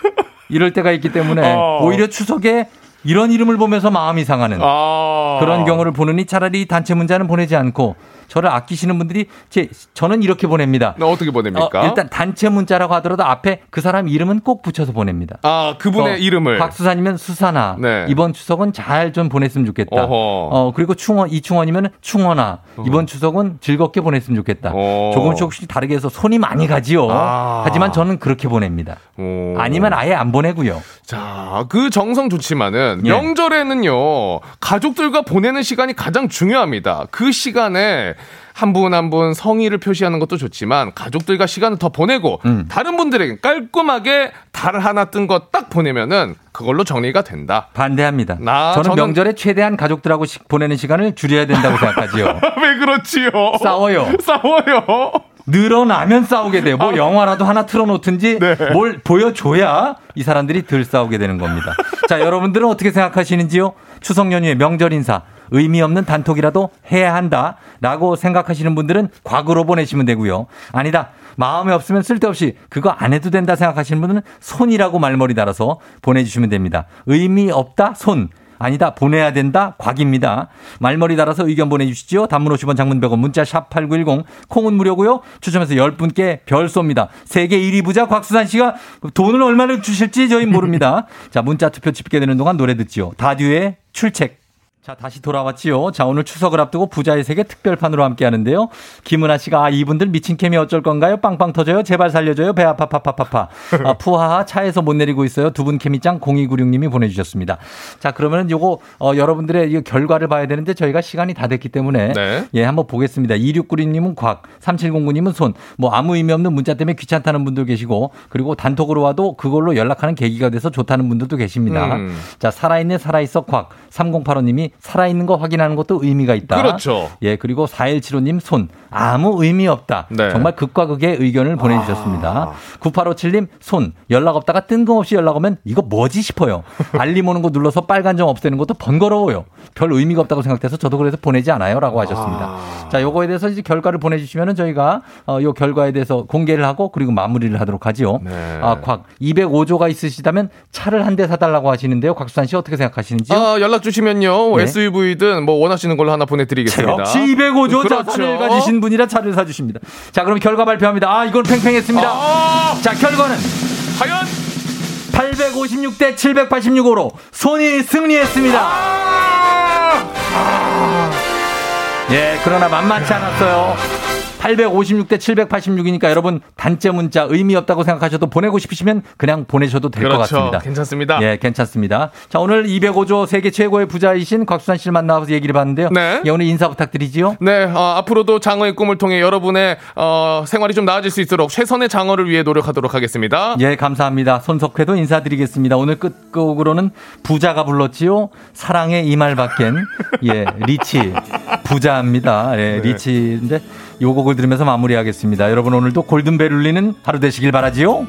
이럴 때가 있기 때문에 어. 오히려 추석에 이런 이름을 보면서 마음이 상하는 아. 그런 경우를 보느니 차라리 단체 문자는 보내지 않고 저를 아끼시는 분들이 제 저는 이렇게 보냅니다. 나 어떻게 보냅니까? 어, 일단 단체 문자라고 하더라도 앞에 그 사람 이름은 꼭 붙여서 보냅니다. 아, 그분의 어, 이름을. 곽수산이면 수산아. 네. 이번 추석은 잘 좀 보냈으면 좋겠다. 어허. 어 그리고 충원 이충원이면 충원아. 이번 추석은 즐겁게 보냈으면 좋겠다. 어. 조금씩 조금씩 다르게 해서 손이 많이 가지요. 아. 하지만 저는 그렇게 보냅니다. 오. 아니면 아예 안 보내고요. 자, 그 정성 좋지만은 예. 명절에는요 가족들과 보내는 시간이 가장 중요합니다. 그 시간에 한 분 한 분 성의를 표시하는 것도 좋지만 가족들과 시간을 더 보내고 음. 다른 분들에게 깔끔하게 달 하나 뜬 거 딱 보내면은 그걸로 정리가 된다. 반대합니다. 나 저는 저는- 명절에 최대한 가족들하고 시- 보내는 시간을 줄여야 된다고 <laughs> 생각하지요. 왜 그렇지요? 싸워요. 싸워요. 늘어나면 싸우게 돼요. 뭐 영화라도 하나 틀어놓든지 뭘 보여줘야 이 사람들이 덜 싸우게 되는 겁니다. 자, 여러분들은 어떻게 생각하시는지요? 추석 연휴에 명절 인사 의미 없는 단톡이라도 해야 한다 라고 생각하시는 분들은 과거로 보내시면 되고요. 아니다. 마음에 없으면 쓸데없이 그거 안 해도 된다 생각하시는 분들은 손이라고 말머리 달아서 보내주시면 됩니다. 의미 없다 손. 아니다 보내야 된다 곽입니다. 말머리 달아서 의견 보내주시죠. 단문 50원 장문 100원 문자 샵 8910 콩은 무료고요. 추첨해서 10분께 별 쏩니다. 세계 1위 부자 곽수산 씨가 돈을 얼마나 주실지 저희 모릅니다. <laughs> 자 문자 투표 집계되는 동안 노래 듣지요. 다듀의 출첵. 자, 다시 돌아왔지요. 자, 오늘 추석을 앞두고 부자의 세계 특별판으로 함께 하는데요. 김은아 씨가, 아, 이분들 미친 케미 어쩔 건가요? 빵빵 터져요? 제발 살려줘요? 배 아파, 파파파파. 아, <laughs> 푸하하, 차에서 못 내리고 있어요. 두 분 케미짱 0296님이 보내주셨습니다. 자, 그러면 요거, 어, 여러분들의 이 결과를 봐야 되는데 저희가 시간이 다 됐기 때문에. 네. 예, 한번 보겠습니다. 2696님은 곽, 3709님은 손, 뭐 아무 의미 없는 문자 때문에 귀찮다는 분도 계시고, 그리고 단톡으로 와도 그걸로 연락하는 계기가 돼서 좋다는 분들도 계십니다. 음. 자, 살아있네, 살아있어, 곽. 3085님이 살아있는 거 확인하는 것도 의미가 있다. 그렇죠. 예, 그리고 4175님 손. 아무 의미 없다. 네. 정말 극과 극의 의견을 보내주셨습니다. 9857님 손. 연락 없다가 뜬금없이 연락 오면 이거 뭐지 싶어요. 알림 오는 거 눌러서 빨간 점 없애는 것도 번거로워요. 별 의미가 없다고 생각돼서 저도 그래서 보내지 않아요. 라고 하셨습니다. 자, 요거에 대해서 이제 결과를 보내주시면은 저희가 어, 요 결과에 대해서 공개를 하고 그리고 마무리를 하도록 하지요. 아, 곽. 205조가 있으시다면 차를 한 대 사달라고 하시는데요. 곽수산 씨 어떻게 생각하시는지요? 아, 연락 주시면요. 네. SUV든 뭐 원하시는 걸로 하나 보내드리겠습니다. 역시 205조 그렇죠. 자산을 가지신 분이라 차를 사주십니다. 자, 그럼 결과 발표합니다. 아, 이건 팽팽했습니다. 자, 결과는 과연 856대 786으로 손이 승리했습니다. 예, 그러나 만만치 않았어요. 856대 786이니까 여러분 단체 문자 의미 없다고 생각하셔도 보내고 싶으시면 그냥 보내셔도 될것 그렇죠. 같습니다. 괜찮습니다. 예, 괜찮습니다. 자, 오늘 205조 세계 최고의 부자이신 곽수산 씨를 만나서 얘기를 봤는데요. 네. 예, 오늘 인사 부탁드리지요. 네, 어, 앞으로도 장어의 꿈을 통해 여러분의 어, 생활이 좀 나아질 수 있도록 최선의 장어를 위해 노력하도록 하겠습니다. 예, 감사합니다. 손석회도 인사드리겠습니다. 오늘 끝곡으로는 부자가 불렀지요. 사랑의 이말 밖엔 예, 리치 부자입니다. 예, <laughs> 네. 리치인데 요 곡을 들으면서 마무리하겠습니다. 여러분 오늘도 골든벨 울리는 하루 되시길 바라지요.